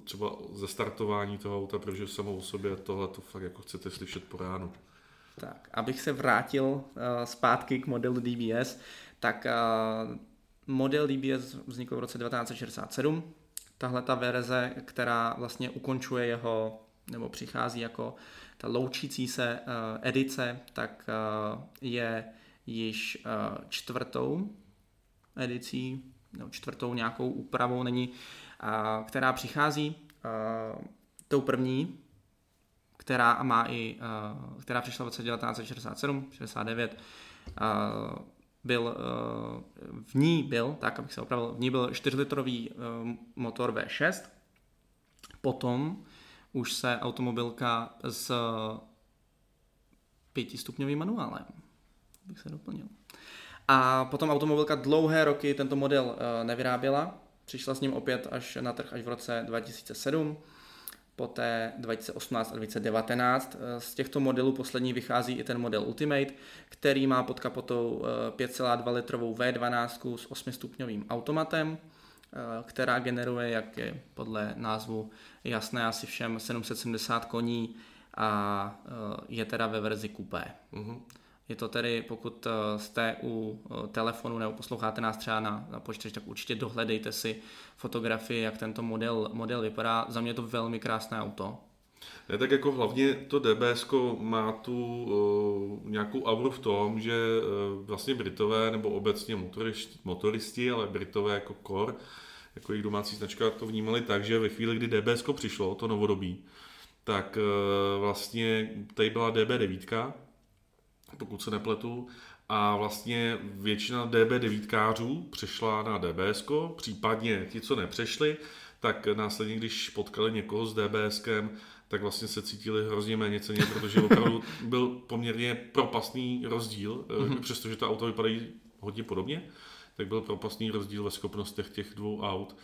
třeba ze startování toho auta, protože samou o sobě tohle to fakt jako chcete slyšet po ránu.
Tak, abych se vrátil uh, zpátky k modelu DBS, tak uh, model DBS vznikl v roce 1967. Tahle ta verze, která vlastně ukončuje jeho, nebo přichází jako ta loučící se uh, edice, tak uh, je již uh, čtvrtou edicí, nebo čtvrtou nějakou úpravou není, uh, která přichází uh, tou první, která má i, uh, která přišla v roce 1967, 69, uh, byl, uh, v ní byl, tak abych se opravil, v ní byl 4-litrový uh, motor V6, potom už se automobilka s pětistupňovým manuálem, bych se doplnil. A potom automobilka dlouhé roky tento model nevyráběla, přišla s ním opět až na trh až v roce 2007 poté 2018 a 2019. Eh, z těchto modelů poslední vychází i ten model Ultimate, který má pod kapotou 5,2 eh, litrovou V12 s 8-stupňovým automatem, eh, která generuje, jak je podle názvu jasné, asi všem 770 koní a je teda ve verzi coupé. Uh-huh. Je to tedy, pokud eh, jste u eh, telefonu nebo posloucháte nás třeba na, na počítači, tak určitě dohledejte si fotografii, jak tento model, model vypadá. Za mě je to velmi krásné auto.
Ne, tak jako hlavně to DBS má tu uh, nějakou auru v tom, že uh, vlastně Britové nebo obecně motoristi, motoristi, ale Britové jako core, jako jejich domácí značka to vnímali tak, že ve chvíli, kdy DBS přišlo, to novodobí, tak uh, vlastně tady byla DB9, pokud se nepletu, a vlastně většina DB9kářů přešla na DBS, případně ti, co nepřešli, tak následně, když potkali někoho s DBSkem, tak vlastně se cítili hrozně méně ceně, protože opravdu byl poměrně propastný rozdíl, mm-hmm. přestože ta auta vypadají hodně podobně, tak byl propastný rozdíl ve schopnostech těch dvou aut.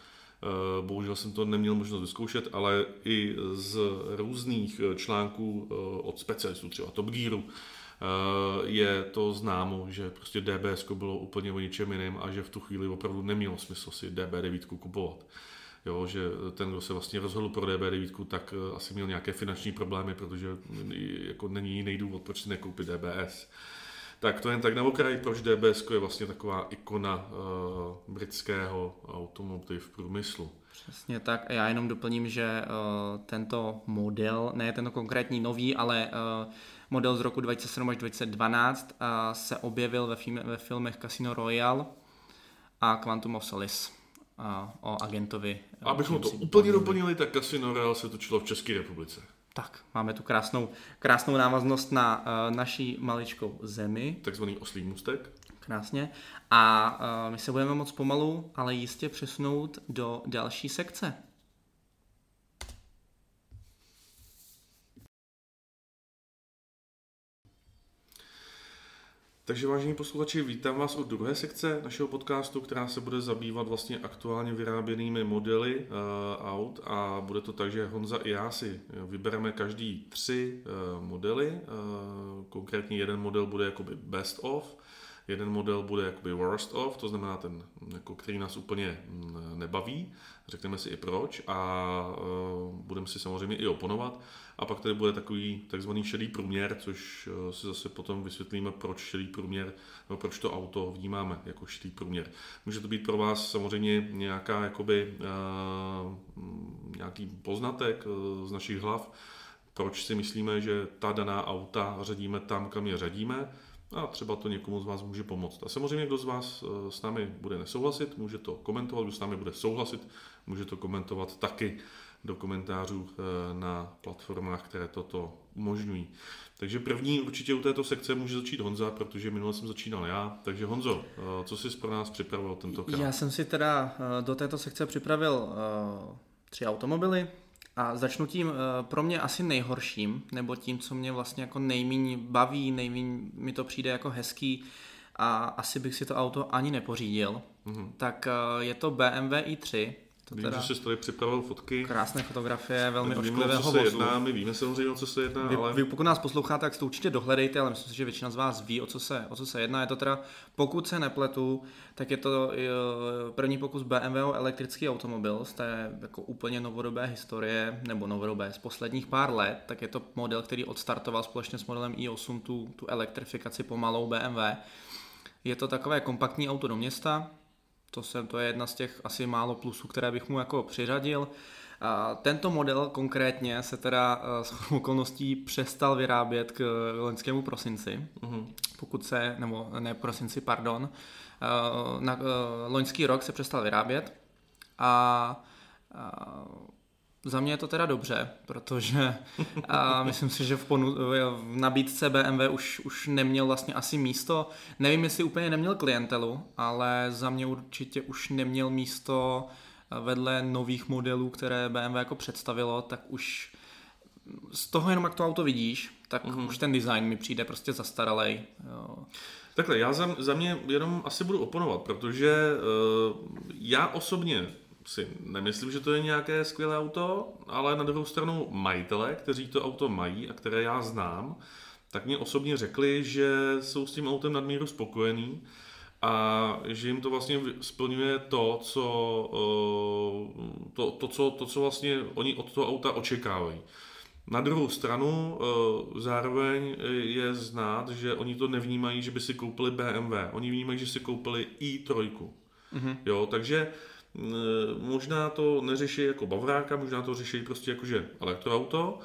Eh, bohužel jsem to neměl možnost vyzkoušet, ale i z různých článků eh, od specialistů, třeba Top Gearu, je to známo, že prostě DBS bylo úplně o ničem jiném a že v tu chvíli opravdu nemělo smysl si DB9 kupovat. Jo, že ten, kdo se vlastně rozhodl pro DB9, tak eh, asi měl nějaké finanční problémy, protože jako není jiný důvod, proč si nekoupit DBS. Tak to jen tak na okraj, proč DBS je vlastně taková ikona uh, britského automotiv průmyslu.
Přesně tak. Já jenom doplním, že uh, tento model, ne tento konkrétní nový, ale uh, model z roku 2007 až 2012 uh, se objevil ve, film, ve filmech Casino Royale a Quantum of Solace uh, o agentovi.
Abychom to úplně doplnili, tak Casino Royale se točilo v České republice.
Tak, máme tu krásnou, krásnou návaznost na uh, naší maličkou zemi.
Takzvaný oslý můstek.
Krásně. A uh, my se budeme moc pomalu, ale jistě přesunout do další sekce.
Takže vážení posluchači, vítám vás od druhé sekce našeho podcastu, která se bude zabývat vlastně aktuálně vyráběnými modely uh, aut. A bude to tak, že Honza i já si vybereme každý tři uh, modely, uh, konkrétně jeden model bude jakoby best of, jeden model bude jakoby worst of, to znamená ten, jako, který nás úplně mm, nebaví, řekneme si i proč a uh, budeme si samozřejmě i oponovat. A pak tady bude takový takzvaný šedý průměr, což uh, si zase potom vysvětlíme, proč šedý průměr, nebo proč to auto vnímáme jako šedý průměr. Může to být pro vás samozřejmě nějaká, jakoby, uh, nějaký poznatek uh, z našich hlav, proč si myslíme, že ta daná auta řadíme tam, kam je řadíme, a třeba to někomu z vás může pomoct. A samozřejmě, kdo z vás eh, s námi bude nesouhlasit, může to komentovat, kdo s námi bude souhlasit, může to komentovat taky do komentářů eh, na platformách, které toto umožňují. Takže první určitě u této sekce může začít Honza, protože minule jsem začínal já. Takže Honzo, eh, co jsi pro nás připravil tentokrát?
Já jsem si teda do této sekce připravil tři automobily, a začnu tím pro mě asi nejhorším, nebo tím, co mě vlastně jako nejméně baví, nejméně mi to přijde jako hezký a asi bych si to auto ani nepořídil. Mm-hmm. Tak je to BMW i3,
to Vím, teda... že jsi tady připravil fotky.
Krásné fotografie, velmi ošklivého
vozu. Jedná, my víme samozřejmě, o co se jedná,
vy,
ale...
Vy, pokud nás posloucháte, tak si to určitě dohledejte, ale myslím si, že většina z vás ví, o co se, o co se jedná. Je to teda, pokud se nepletu, tak je to eh, první pokus BMW o elektrický automobil z té jako úplně novodobé historie, nebo novodobé z posledních pár let, tak je to model, který odstartoval společně s modelem i8 tu, tu elektrifikaci pomalou BMW. Je to takové kompaktní auto do města, to, se, to je jedna z těch asi málo plusů, které bych mu jako přiřadil. A tento model konkrétně se teda eh, s okolností přestal vyrábět k loňskému prosinci, mm-hmm. pokud se, nebo ne prosinci, pardon, eh, na eh, loňský rok se přestal vyrábět a, a za mě je to teda dobře, protože [laughs] a myslím si, že v, ponu, v nabídce BMW už, už neměl vlastně asi místo. Nevím, jestli úplně neměl klientelu, ale za mě určitě už neměl místo vedle nových modelů, které BMW jako představilo, tak už z toho jenom jak to auto vidíš, tak mm-hmm. už ten design mi přijde prostě zastaralej. Jo.
Takhle, já za, za mě jenom asi budu oponovat, protože uh, já osobně si nemyslím, že to je nějaké skvělé auto, ale na druhou stranu majitele, kteří to auto mají a které já znám, tak mě osobně řekli, že jsou s tím autem nadmíru spokojení a že jim to vlastně splňuje to, co, eh, to, to, co, to, co vlastně oni od toho auta očekávají. Na druhou stranu eh, zároveň je znát, že oni to nevnímají, že by si koupili BMW. Oni vnímají, že si koupili i3. Mm-hmm. Jo, takže Možná to neřeší jako bavráka, možná to řeší prostě jakože elektroauto,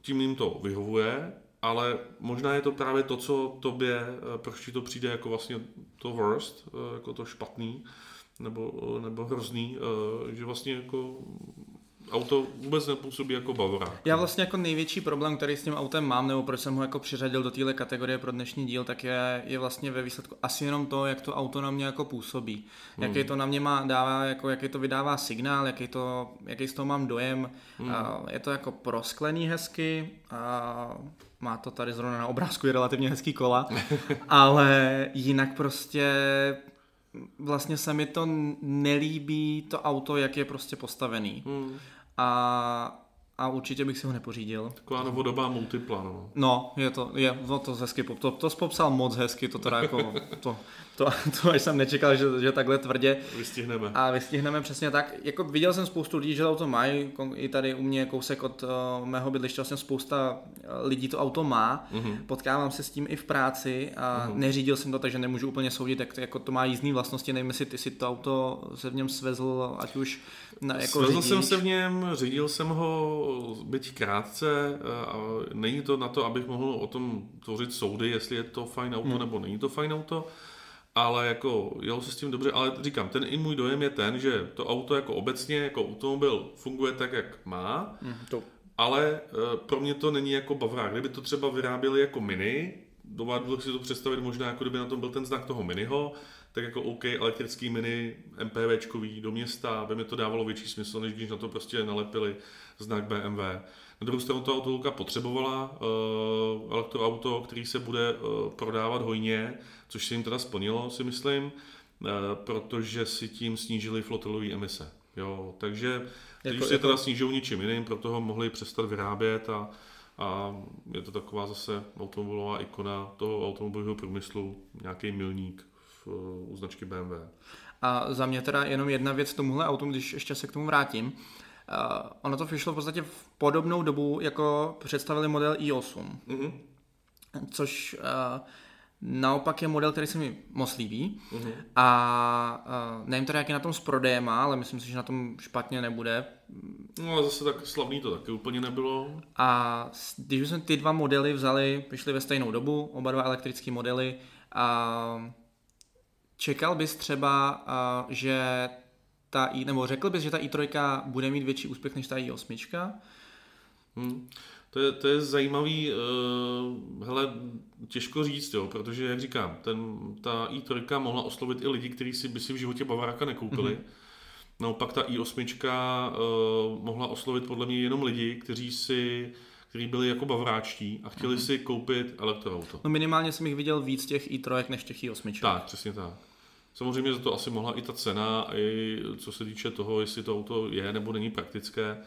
tím jim to vyhovuje, ale možná je to právě to, co tobě, proč ti to přijde jako vlastně to worst, jako to špatný, nebo, nebo hrozný, že vlastně jako auto vůbec nepůsobí jako Bavorák.
Já vlastně jako největší problém, který s tím autem mám, nebo proč jsem ho jako přiřadil do téhle kategorie pro dnešní díl, tak je, je vlastně ve výsledku asi jenom to, jak to auto na mě jako působí. Hmm. Jaký to na mě má, dává, jako jaký to vydává signál, jaký, to, jaký z toho mám dojem. Hmm. A je to jako prosklený hezky a má to tady zrovna na obrázku je relativně hezký kola, [laughs] ale jinak prostě vlastně se mi to nelíbí, to auto, jak je prostě postavený. Hmm a, a určitě bych si ho nepořídil.
Taková novodobá multipla, no.
No, je to, je, no to hezky, to, to popsal moc hezky, to teda jako, to, to, [laughs] to až jsem nečekal, že, že takhle tvrdě.
Vystihneme.
A vystihneme přesně tak. Jako viděl jsem spoustu lidí, že to auto mají, i tady u mě kousek od uh, mého bydliště vlastně spousta eh, lidí to auto má. Uh-huh. Potkávám se s tím i v práci a uh-huh. neřídil jsem to, takže nemůžu úplně soudit, jak to, jako to má jízdní vlastnosti. Nevím, jestli ty si to auto se v něm svezl, ať už
na, jako Svezl řidič. jsem se v něm, řídil jsem ho byť krátce eh, a není to na to, abych mohl o tom tvořit soudy, jestli je to fajn auto hmm. nebo není to fajn auto ale jako jel se s tím dobře, ale říkám, ten i můj dojem je ten, že to auto jako obecně, jako automobil funguje tak, jak má, mm, to. ale uh, pro mě to není jako bavrák. Kdyby to třeba vyráběli jako mini, dovedl si to představit možná, jako kdyby na tom byl ten znak toho miniho, tak jako OK, elektrický mini, MPVčkový do města, by mi to dávalo větší smysl, než když na to prostě nalepili znak BMW. Na druhou stranu to autolka potřebovala uh, elektroauto, který se bude uh, prodávat hojně, což se jim teda splnilo, si myslím, uh, protože si tím snížili flotilové emise. Jo, takže když jako, se jako... teda snížou ničím jiným, proto ho mohli přestat vyrábět a, a je to taková zase automobilová ikona toho automobilového průmyslu, nějaký milník v, u značky BMW.
A za mě teda jenom jedna věc tomuhle autu, když ještě se k tomu vrátím. Uh, Uh, ono to vyšlo v podstatě v podobnou dobu, jako představili model i8. Mm-hmm. Což uh, naopak je model, který se mi moc líbí.
Mhm.
A, a nevím teda, jak je na tom s prodejem, ale myslím si, že na tom špatně nebude.
No ale zase tak slavný to taky úplně nebylo.
A když jsme ty dva modely vzali, vyšly ve stejnou dobu, oba dva elektrické modely, a čekal bys třeba, a, že ta i, nebo řekl bys, že ta i3 bude mít větší úspěch než ta i8?
Hmm. To je, to je zajímavý, uh, hele, těžko říct, jo, protože, jak říkám, ten, ta i3 mohla oslovit i lidi, kteří si by si v životě Bavaráka nekoupili. Mm-hmm. Naopak ta i8 uh, mohla oslovit podle mě jenom lidi, kteří si kteří byli jako bavráčtí a chtěli mm-hmm. si koupit elektroauto.
No minimálně jsem jich viděl víc těch i3 než těch i8.
Tak, přesně tak. Samozřejmě za to asi mohla i ta cena, i co se týče toho, jestli to auto je nebo není praktické,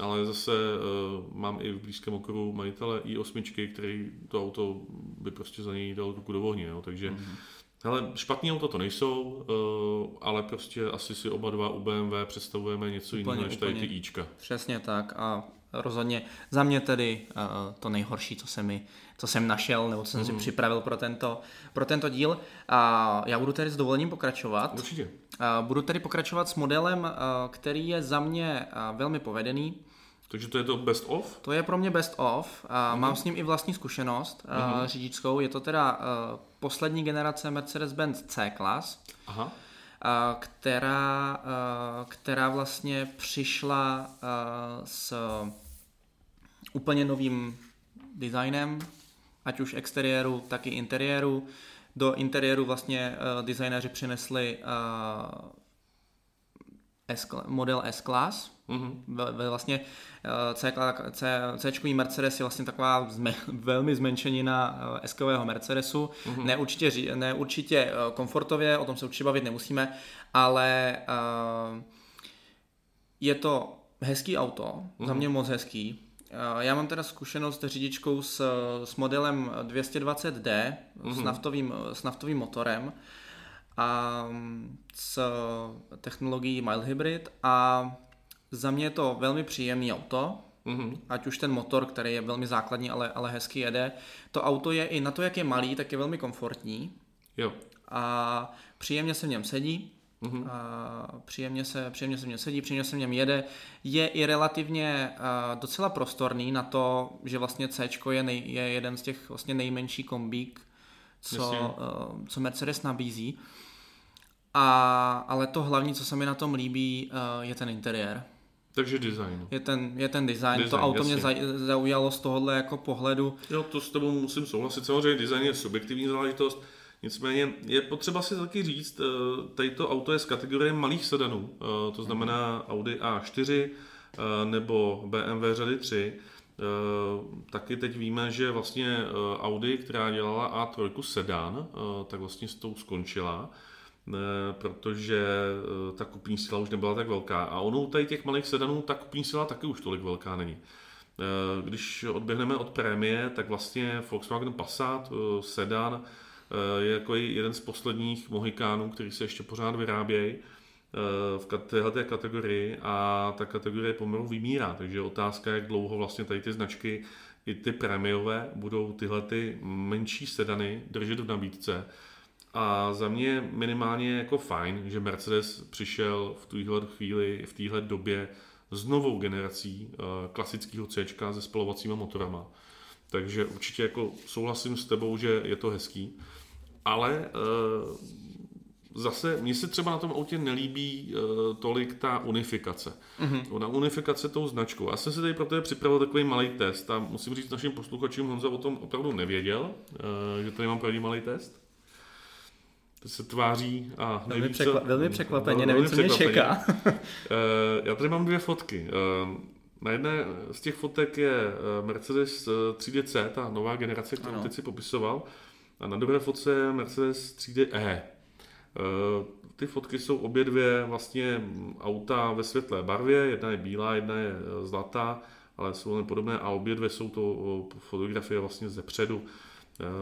ale zase uh, mám i v blízkém okruhu majitele i8, který to auto by prostě za něj dal ruku do ohně, jo, takže mm-hmm. Hele, špatný auto to nejsou, uh, ale prostě asi si oba dva u BMW představujeme něco
Úplně,
jiného než tady ty Ička.
Přesně tak a rozhodně za mě tedy uh, to nejhorší, co, se mi, co jsem našel, nebo co jsem si připravil pro tento, pro tento díl. A já budu tedy s dovolením pokračovat.
Určitě.
A Budu tedy pokračovat s modelem, uh, který je za mě uh, velmi povedený.
Takže to je to best of?
To je pro mě best of. A Mám s ním i vlastní zkušenost uh, řidičskou. Je to teda poslední generace Mercedes-Benz C-Class.
Aha.
Která, která vlastně přišla s úplně novým designem, ať už exteriéru, tak i interiéru. Do interiéru vlastně designéři přinesli S, model S-Class,
Mhm.
Ve vlastně eh, C, C, C Mercedes je vlastně taková zme, [laughs] velmi zmenšenina eh, S-kového Mercedesu. Mm-hmm. Ne, určitě, ří- ne určitě eh, komfortově, o tom se určitě bavit nemusíme, ale eh, je to hezký auto, mm-hmm. za mě moc hezký. Já mám teda zkušenost řidičkou s, s modelem 220D mm-hmm. s, naftovým, s naftovým motorem a mm, s technologií mild hybrid a za mě je to velmi příjemný auto,
Mhm.
ať už ten motor, který je velmi základní, ale, ale hezky jede. To auto je i na to, jak je malý, tak je velmi komfortní
Jo.
a příjemně se v něm sedí.
Mhm.
A příjemně, se, příjemně se v něm sedí, příjemně se v něm jede. Je i relativně a, docela prostorný na to, že vlastně C je, nej, je jeden z těch vlastně nejmenší kombík, co, a, co Mercedes nabízí. A, ale to hlavní, co se mi na tom líbí, a, je ten interiér.
Takže design.
Je ten, je ten design.
Design,
to auto
jasně.
mě zaujalo z tohohle jako pohledu.
Jo, to s tebou musím souhlasit. Samozřejmě design je subjektivní záležitost, nicméně je potřeba si taky říct, eh, tady to auto je z kategorie malých sedanů, eh, to znamená Audi A4 eh, nebo BMW řady 3. Eh, Taky teď víme, že vlastně eh, Audi, která dělala A3 sedan, eh, tak vlastně s tou skončila protože ta kupní síla už nebyla tak velká. A ono tady těch malých sedanů ta kupní síla taky už tolik velká není. Když odběhneme od prémie, tak vlastně Volkswagen Passat, sedan, je jako jeden z posledních mohikánů, který se ještě pořád vyrábějí v kat- téhleté kategorii a ta kategorie pomalu vymírá, takže je otázka, jak dlouho vlastně tady ty značky i ty prémiové budou tyhle ty menší sedany držet v nabídce. A za mě minimálně jako fajn, že Mercedes přišel v tuhle chvíli, v téhle době s novou generací eh, klasického C se spalovacíma motorama. Takže určitě jako souhlasím s tebou, že je to hezký. Ale eh, zase mně se třeba na tom autě nelíbí uh, tolik ta unifikace. Mm-hmm. Ona unifikace tou značkou. Já jsem si tady pro tebe připravil takový malý test a musím říct našim posluchačům, Honza o tom opravdu nevěděl, uh, že tady mám pravý malý test. To se tváří a
Velmi,
neví, co,
velmi překvapeně, nevím, co mě čeká. [laughs]
Eh, Já tady mám dvě fotky. Eh, Na jedné z těch fotek je Mercedes eh, 3DC, ta nová generace, kterou
Ano.
teď si popisoval. A na druhé fotce je Mercedes 3D E. Eh, Ty fotky jsou obě dvě vlastně auta ve světlé barvě, jedna je bílá, jedna je eh, zlatá, ale jsou velmi podobné a obě dvě jsou to eh, fotografie vlastně ze předu,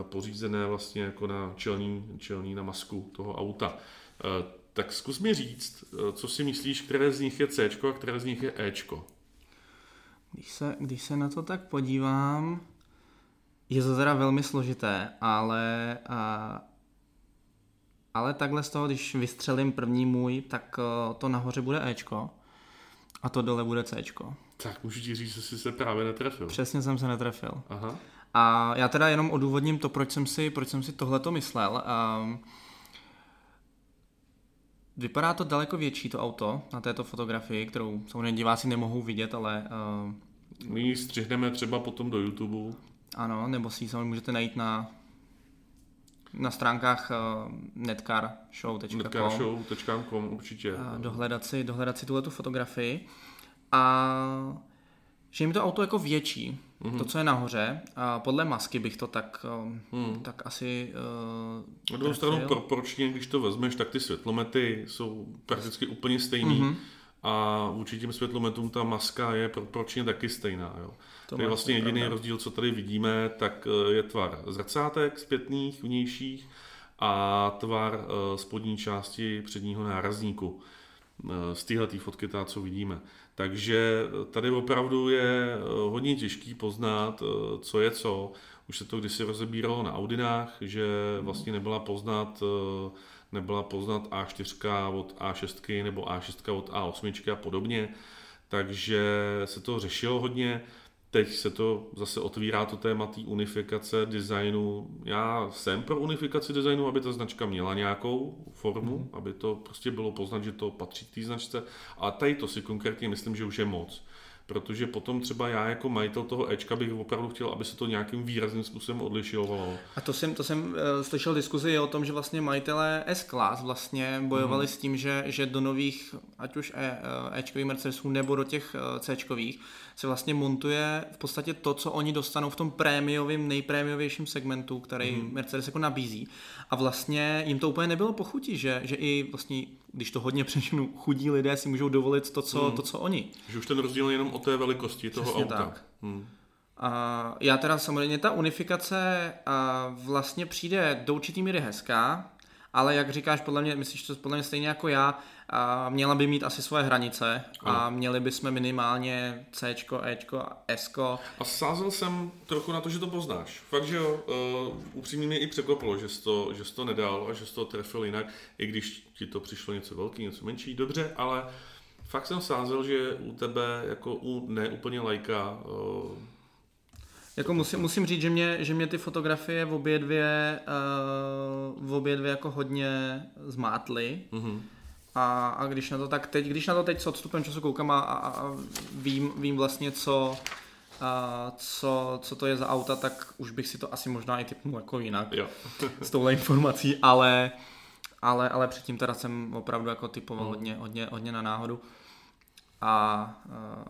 pořízené vlastně jako na čelní, čelní na masku toho auta. Tak zkus mi říct, co si myslíš, které z nich je C a které z nich je Ečko.
Když se, když se na to tak podívám, Je to teda velmi složité, ale, a, ale takhle z toho, když vystřelím první můj, tak uh, to nahoře bude Ečko a to dole bude Cčko.
Tak můžu ti říct, že jsi se právě netrefil.
Přesně jsem se netrefil.
Aha.
A já teda jenom odůvodním to, proč jsem si, proč jsem si tohleto myslel. Um, vypadá to daleko větší, to auto, na této fotografii, kterou samozřejmě diváci nemohou vidět, ale... Uh,
My ji střihneme třeba potom do YouTube.
Ano, nebo si ji samozřejmě můžete najít na na stránkách uh, netcarshow.com
netcarshow.com určitě.
Dohledat si, dohledat si tuhle fotografii. A že jim to auto jako větší, mm-hmm. to, co je nahoře. A podle masky bych to tak, mm. tak asi
uh, Na druhou stranu proporčně, když to vezmeš, tak ty světlomety jsou prakticky úplně stejný. Mm-hmm. A vůči těm světlometům ta maska je proporčně taky stejná. Jo. To, je vlastně jediný pravda. rozdíl, co tady vidíme, tak eh, je tvar zrcátek zpětných, vnějších a tvar eh, spodní části předního nárazníku. Z téhle fotky, ta, co vidíme. Takže tady opravdu je eh, hodně těžký poznat, eh, co je co. Už se to kdysi rozebíralo na Audinách, že vlastně nebyla poznat, eh, nebyla poznat A4 od A6 nebo A6 od A8 a podobně. Takže se to řešilo hodně. Teď se to zase otvírá to téma té unifikace designu. Já jsem pro unifikaci designu, aby ta značka měla nějakou formu, mm. aby to prostě bylo poznat, že to patří k té značce. A tady to si konkrétně myslím, že už je moc protože potom třeba já jako majitel toho Ečka bych opravdu chtěl, aby se to nějakým výrazným způsobem odlišovalo.
A to jsem, to jsem uh, slyšel diskuzi o tom, že vlastně majitelé S-Class vlastně bojovali mm. s tím, že, že do nových, ať už e, eh, Ečkových Mercedesů nebo do těch uh, Cčkových, se vlastně montuje v podstatě to, co oni dostanou v tom prémiovém, nejprémiovějším segmentu, který mm. Mercedes jako nabízí. A vlastně jim to úplně nebylo pochutí, že, že i vlastně když to hodně [laughs] přečnu, chudí lidé si můžou dovolit to, co, hmm. to, co oni.
Že už ten rozdíl je jenom o té velikosti toho Přesně auta. Tak. Hmm.
A já teda samozřejmě ta unifikace a vlastně přijde do určitý míry hezká, ale jak říkáš, podle mě, myslíš to podle mě stejně jako já, a měla by mít asi svoje hranice a měli bychom minimálně C, E, S.
A sázel jsem trochu na to, že to poznáš. Fakt, že jo, uh, upřímně mě i překvapilo, že jsi, to, že jsi to nedal a že jsi to trefil jinak, i když ti to přišlo něco velký, něco menší, dobře, ale fakt jsem sázel, že u tebe jako u ne úplně lajka uh,
jako musím, musím říct, že mě, že mě ty fotografie v obě dvě, uh, v obě dvě jako hodně zmátly. Mm-hmm. A, a když na to tak teď, když na to teď s odstupem času koukám a, a, a vím, vím vlastně, co, a co, co to je za auta, tak už bych si to asi možná i typnul jako jinak
jo. [laughs]
s touhle informací, ale, ale, ale předtím teda jsem opravdu jako typoval mm. hodně, hodně, hodně na náhodu a, a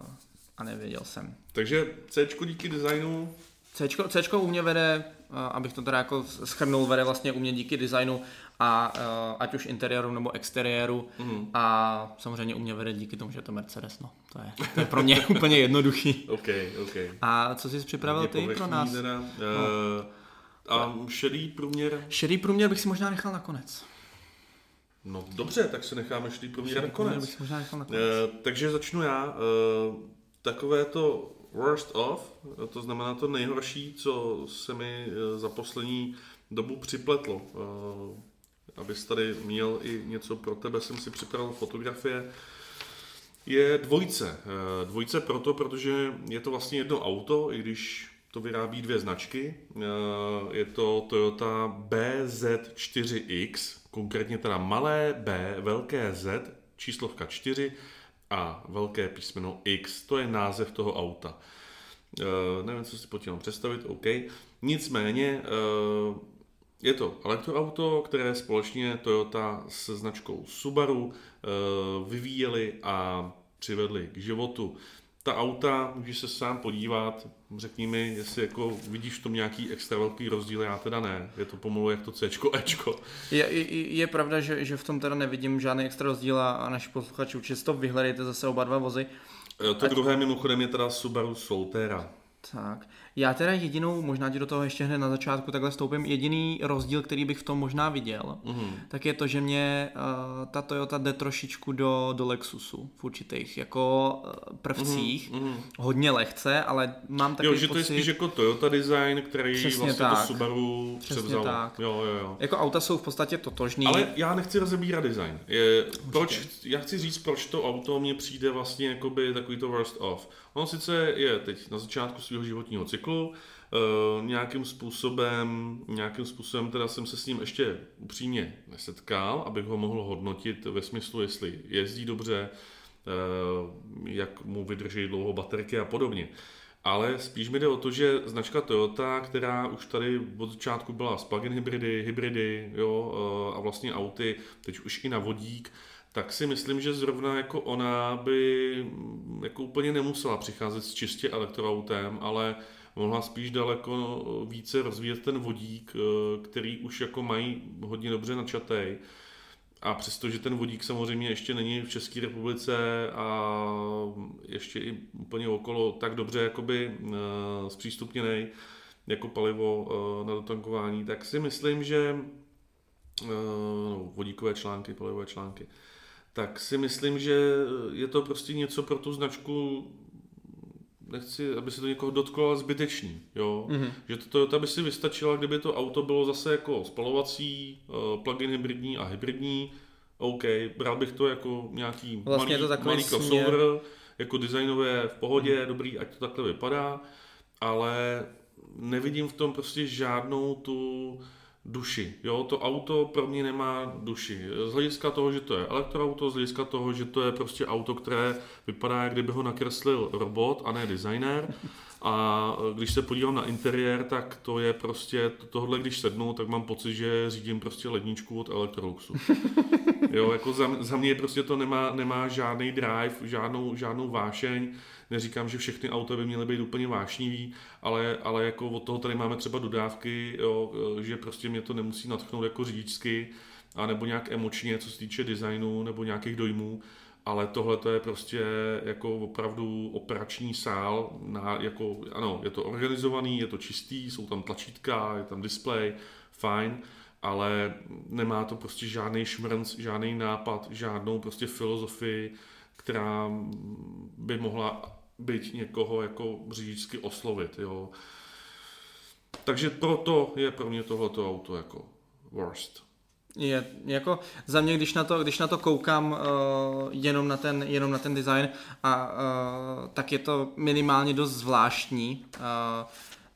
nevěděl jsem.
Takže C díky designu
C, C u mě vede, abych to teda jako schrnul, vede vlastně u mě díky designu a uh, ať už interiéru nebo exteriéru mm. a samozřejmě u mě vede díky tomu, že je to Mercedes, no. To je, to je pro mě [laughs] úplně jednoduchý.
OK, OK.
A co jsi připravil ty pro nás? Teda, uh,
no. A šedý průměr?
Šedý průměr bych si možná nechal nakonec.
No dobře, tak si necháme šedý průměr nakonec. Průměr bych si možná nechal nakonec. Uh, takže začnu já. Uh, takové to worst of, to znamená to nejhorší, co se mi za poslední dobu připletlo. Uh, abys tady měl i něco pro tebe, jsem si připravil fotografie, je dvojce. Eh, dvojce proto, protože je to vlastně jedno auto, i když to vyrábí dvě značky. Eh, je to Toyota BZ4X, konkrétně teda malé B, velké Z, číslovka 4 a velké písmeno X. To je název toho auta. Uh, nevím, co si pod tím představit, OK. Nicméně uh, je to elektroauto, které společně Toyota se značkou Subaru eh, vyvíjeli a přivedli k životu. Ta auta, můžeš se sám podívat, řekni mi, jestli jako vidíš v tom nějaký extra velký rozdíl, já teda ne. Je to pomalu jak to C, Ečko.
Je, je, je pravda, že, že v tom teda nevidím žádný extra rozdíl a naši posluchači určitě to vyhledejte zase oba dva vozy.
Eh, to Ať... druhé mimochodem je teda Subaru Solterra.
Tak, já teda jedinou, možná ti do toho ještě hned na začátku takhle stoupím, jediný rozdíl, který bych v tom možná viděl, mm-hmm. tak je to, že mě uh, ta Toyota jde trošičku do, do Lexusu v určitých jako uh, prvcích, mm-hmm. hodně lehce, ale mám takový
Jo, že to je spíš jako Toyota design, který Přesně vlastně tak. to Subaru Přesně převzal.
tak.
Jo, jo, jo.
Jako auta jsou v podstatě totožný.
Ale já nechci rozebírat design. Je, proč, já chci říct, proč to auto mně přijde vlastně jakoby takový to worst off. On sice je teď na začátku svého životního cyklu, Uh, nějakým způsobem, nějakým způsobem teda jsem se s ním ještě upřímně nesetkal, abych ho mohl hodnotit ve smyslu, jestli jezdí dobře, uh, jak mu vydrží dlouho baterky a podobně. Ale spíš mi jde o to, že značka Toyota, která už tady od začátku byla s plug-in hybridy, hybridy jo, uh, a vlastně auty, teď už i na vodík, tak si myslím, že zrovna jako ona by mm, jako úplně nemusela přicházet s čistě elektroautem, ale mohla spíš daleko více rozvíjet ten vodík, eh, který už jako mají hodně dobře načatej. A přestože ten vodík samozřejmě ještě není v České republice a ještě i úplně okolo tak dobře jakoby eh, zpřístupněný jako palivo eh, na dotankování, tak si myslím, že no, vodíkové články, palivové články, tak si myslím, že je to prostě něco pro tu značku, nechci, aby se to někoho dotklo, ale zbytečný, jo. Mm-hmm. Že to Toyota by si vystačila, kdyby to auto bylo zase jako spalovací, uh, plug-in hybridní a hybridní, OK, bral bych to jako nějaký vlastně malý, to malý crossover, jako designové v pohodě, mm. dobrý, ať to takhle vypadá, ale nevidím v tom prostě žádnou tu duši. Jo, to auto pro mě nemá duši. Z hlediska toho, že to je elektroauto, z hlediska toho, že to je prostě auto, které vypadá, jak kdyby ho nakreslil robot a ne designer. A když se podívám na interiér, tak to je prostě, tohle když sednu, tak mám pocit, že řídím prostě ledničku od Electroluxu. Jo, jako za, za mě prostě to nemá, nemá žádný drive, žádnou, žádnou vášeň. Neříkám, že všechny auta by měly být úplně vášnivý, ale, ale jako od toho tady máme třeba dodávky, jo, že prostě mě to nemusí natchnout jako řidičsky, a nebo nějak emočně, co se týče designu nebo nějakých dojmů, ale tohle to je prostě jako opravdu operační sál, na, jako, ano, je to organizovaný, je to čistý, jsou tam tlačítka, je tam display, fajn, ale nemá to prostě žádný šmrnc, žádný nápad, žádnou prostě filozofii, která by mohla být někoho jako řidičsky oslovit, jo. Takže proto je pro mě tohleto auto jako worst.
Je, jako za mě, když na to, když na to koukám uh, jenom, na ten, jenom na ten design, a, uh, tak je to minimálně dost zvláštní. Uh,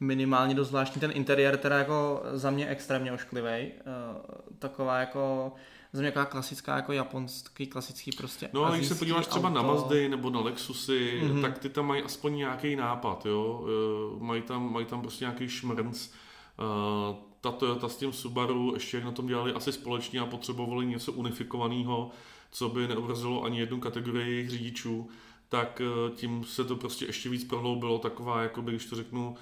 minimálně dost zvláštní ten interiér, teda jako za mě extrémně ošklivý. Uh, taková jako za mě taková klasická jako japonský, klasický prostě
No a když se podíváš třeba auto. na Mazdy nebo na Lexusy, mm-hmm. tak ty tam mají aspoň nějaký nápad, jo. Uh, mají tam, mají tam prostě nějaký šmrnc. Uh, ta Toyota s tím Subaru, ještě jak na tom dělali asi společně a potřebovali něco unifikovaného, co by neobrazilo ani jednu kategorii jejich řidičů, tak tím se to prostě ještě víc prohloubilo, taková, jako když to řeknu,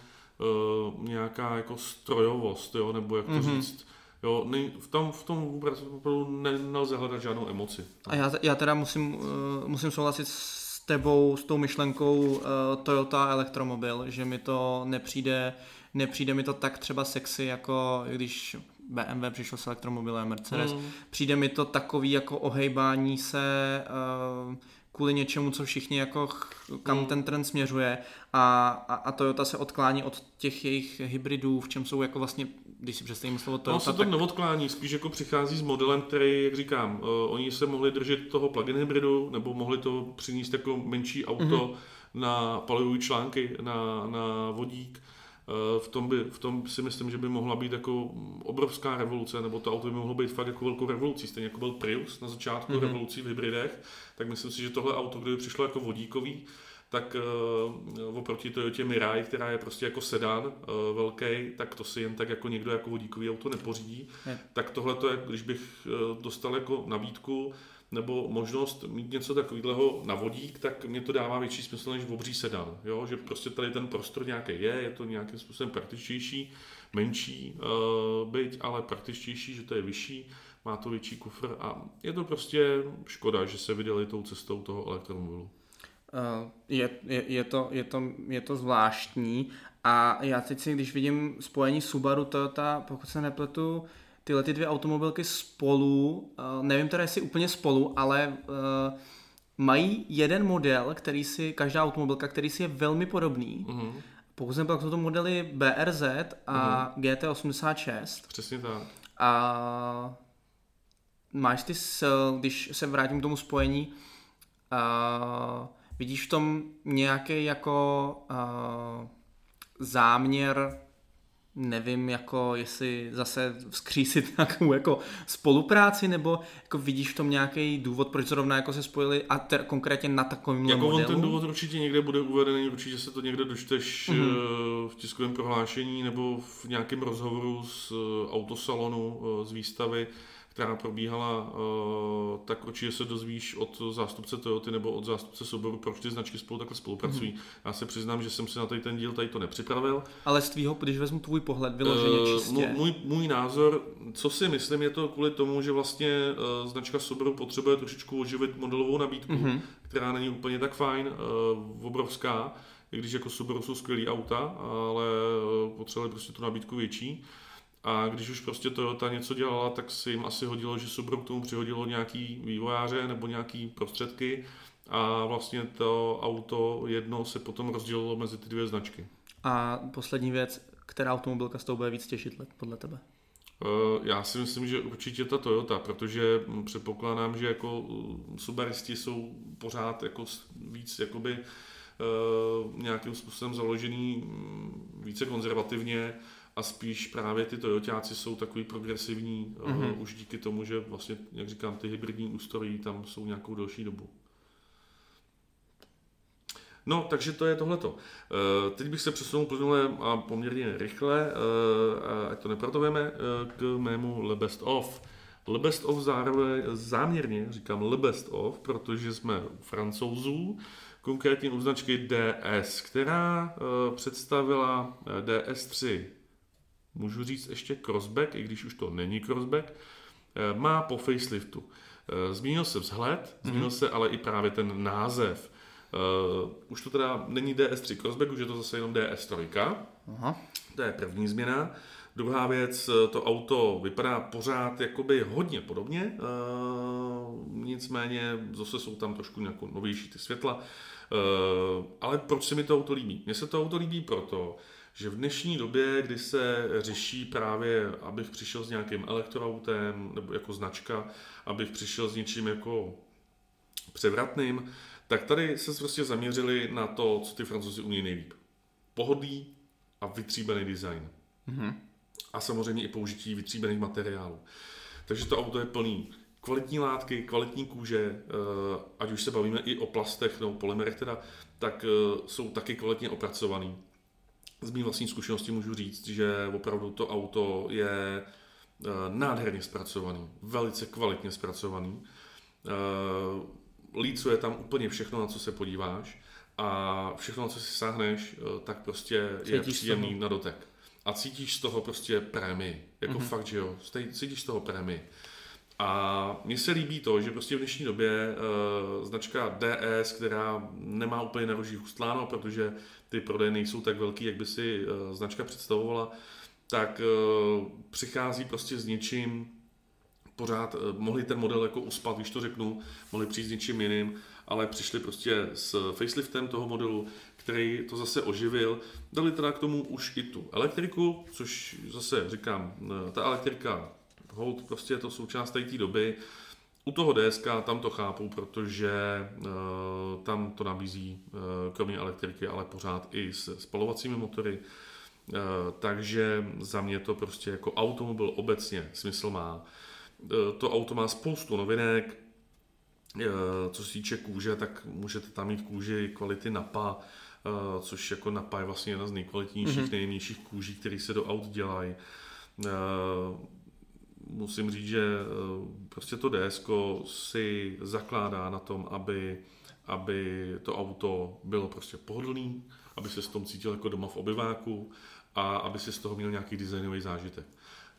nějaká jako strojovost, jo, nebo jak to mm-hmm. říct. Jo, ne, v tom, v tom vůbec opravdu ne, nelze hledat žádnou emoci.
A já, já teda musím, uh, musím souhlasit s tebou, s tou myšlenkou uh, Toyota elektromobil, že mi to nepřijde, nepřijde mi to tak třeba sexy, jako když BMW přišlo s elektromobilem, Mercedes. Mm. Přijde mi to takový jako ohejbání se uh, kvůli něčemu, co všichni jako kam mm. ten trend směřuje a, a, a Toyota se odklání od těch jejich hybridů, v čem jsou jako vlastně, když si představím slovo Toyota,
No se to tak... neodklání, spíš jako přichází s modelem, který, jak říkám, uh, oni se mohli držet toho plug-in hybridu, nebo mohli to přinést jako menší auto mm-hmm. na palivové články, na, na vodík, v tom, by, v tom si myslím, že by mohla být jako obrovská revoluce, nebo to auto by mohlo být fakt jako velkou revolucí, stejně jako byl Prius na začátku mm-hmm. revolucí v hybridech, tak myslím si, že tohle auto, kdyby přišlo jako vodíkový, tak uh, oproti Toyota Mirai, která je prostě jako sedan uh, velký, tak to si jen tak jako někdo jako vodíkový auto nepořídí. Je. Tak tohle to je, když bych uh, dostal jako nabídku, nebo možnost mít něco takového na vodík, tak mě to dává větší smysl než v obří sedan. Jo? Že prostě tady ten prostor nějaký je, je to nějakým způsobem praktičtější, menší uh, byť, ale praktičtější, že to je vyšší, má to větší kufr a je to prostě škoda, že se vydali tou cestou toho elektromobilu.
je, je, je, to, je, to, je to zvláštní a já teď si, když vidím spojení Subaru, Toyota, pokud se nepletu, tyhle ty dvě automobilky spolu, nevím teda jestli úplně spolu, ale mají jeden model, který si, každá automobilka, který si je velmi podobný. Mm-hmm. Pokud jsem pak jsou to modely BRZ a mm-hmm. GT86.
Přesně tak.
A máš ty, když se vrátím k tomu spojení, uh, vidíš v tom nějaký jako uh, záměr nevím, jako jestli zase vzkřísit [laughs] nějakou jako spolupráci, nebo jako vidíš v tom nějaký důvod, proč zrovna jako se spojili a ter, konkrétně na takovém
jako
modelu?
Jako ten důvod určitě někde bude uvedený, určitě se to někde dočteš mm-hmm. v tiskovém prohlášení nebo v nějakém rozhovoru z eh, autosalonu, eh, z výstavy, která probíhala, eh, tak určitě se dozvíš od zástupce Toyota nebo od zástupce Subaru, proč ty značky spolu takhle spolupracují. Mm-hmm. Já se přiznám, že jsem si na tady ten díl tady to nepřipravil.
Ale z tvýho, když vezmu tvůj pohled, vyloženě eh, čistě.
Můj, můj názor, co si myslím, je to kvůli tomu, že vlastně eh, značka Subaru potřebuje trošičku oživit modelovou nabídku, mm-hmm. která není úplně tak fajn, obrovská, i když jako Subaru jsou skvělý auta, ale potřebuje prostě tu nabídku větší. A když už prostě Toyota něco dělala, tak si jim asi hodilo, že Subaru k tomu přihodilo nějaký vývojáře nebo nějaký prostředky a vlastně to auto jedno se potom rozdělilo mezi ty dvě značky.
A poslední věc, která automobilka z toho bude víc těšit podle tebe?
Eh, já si myslím, že určitě ta Toyota, protože předpokládám, že jako eh, subaristi jsou pořád jako víc jakoby uh, nějakým způsobem založený mm, více konzervativně a spíš právě ty Toyotáci jsou takový progresivní mm-hmm. uh, už díky tomu, že vlastně, jak říkám, ty hybridní ústrojí tam jsou nějakou delší dobu. No, takže to je tohleto. Uh, teď bych se přesunul plynule a poměrně rychle, uh, ať to neprodoveme, uh, k mému Le Best Of. Le Best Of zároveň, záměrně říkám Le Best Of, protože jsme u francouzů, konkrétně u značky DS, která představila DS3 můžu říct ještě crossback, i když už to není crossback, eh, má po faceliftu. Eh, změnil se vzhled, mm-hmm. se ale i právě ten název. Uh, už to teda není DS3 Crossback, už je to zase jenom DS3. Aha. To je první změna. Druhá věc, to auto vypadá pořád jakoby hodně podobně, uh, nicméně zase jsou tam trošku nějakou novější ty světla. Uh, ale proč se mi to auto líbí? Mně se to auto líbí proto, že v dnešní době, kdy se řeší právě, abych přišel s nějakým elektroautem nebo jako značka, abych přišel s něčím jako převratným, tak tady se prostě zaměřili na to, co ty francouzi umí nejlíp. Pohodlí a vytříbený design. Mm-hmm. A samozřejmě i použití vytříbených materiálů. Takže to auto je plný kvalitní látky, kvalitní kůže, eh, ať už se bavíme i o plastech nebo polymerech teda, tak eh, jsou taky kvalitně opracovaný z mý vlastní zkušenosti můžu říct, že opravdu to auto je eh, nádherně zpracovaný, velice kvalitně zpracovaný. Eh, lícuje tam úplně všechno, na co se podíváš a všechno, na co si sáhneš, eh, tak prostě cítíš je příjemný na dotek. A cítíš z toho prostě prémii. Jako mm-hmm. fakt, že jo. Cítíš z toho prémii. A mně se líbí to, že prostě v dnešní době uh, značka DS, která nemá úplně na rožích ustláno, protože ty prodeje nejsou tak velký, jak by si uh, značka představovala, tak uh, přichází prostě s něčím, pořád uh, mohli ten model jako uspat, když to řeknu, mohli přijít s něčím jiným, ale přišli prostě s faceliftem toho modelu, který to zase oživil. Dali teda k tomu už i tu elektriku, což zase říkám, ta elektrika hold, prostě je to součást té doby. U toho DSK tam to chápu, protože uh, tam to nabízí uh, kromě elektriky, ale pořád i s spalovacími motory. Uh, takže za mě to prostě jako automobil obecně smysl má. Uh, to auto má spoustu novinek, uh, co se týče kůže, tak můžete tam mít kůži kvality NAPA, uh, což jako NAPA je vlastně jedna z nejkvalitnějších, mm-hmm. nejjemnějších kůží, které se do aut dělají. Musím říct, že eh, prostě to DSK si zakládá na tom, aby, aby to auto bylo prostě pohodlný, aby se s tom cítil jako doma v obyváku a aby si z toho měl nějaký designový zážitek.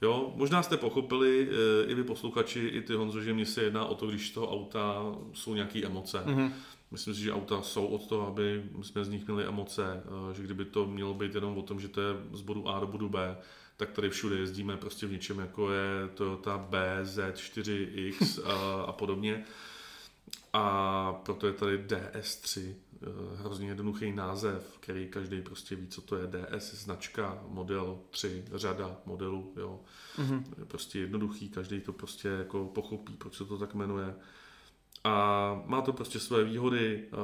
Jo, možná jste pochopili, eh, i vy posluchači, i ty Honzo, že mě se jedná o to, když z toho auta jsou nějaké emoce. Mm-hmm. Myslím si, že auta jsou od toho, aby jsme z nich měli emoce, eh, že kdyby to mělo být jenom o tom, že to je z bodu A do bodu B, tak tady všude jezdíme prostě v něčem, jako je Toyota BZ4X [laughs] a, a podobně. A proto je tady DS3, eh, hrozně jednoduchý název, který každý prostě ví, co to je DS, značka, model 3, řada modelů, jo. Mm-hmm. Je prostě jednoduchý, každý to prostě jako pochopí, proč se to tak jmenuje. A má to prostě své výhody, eh,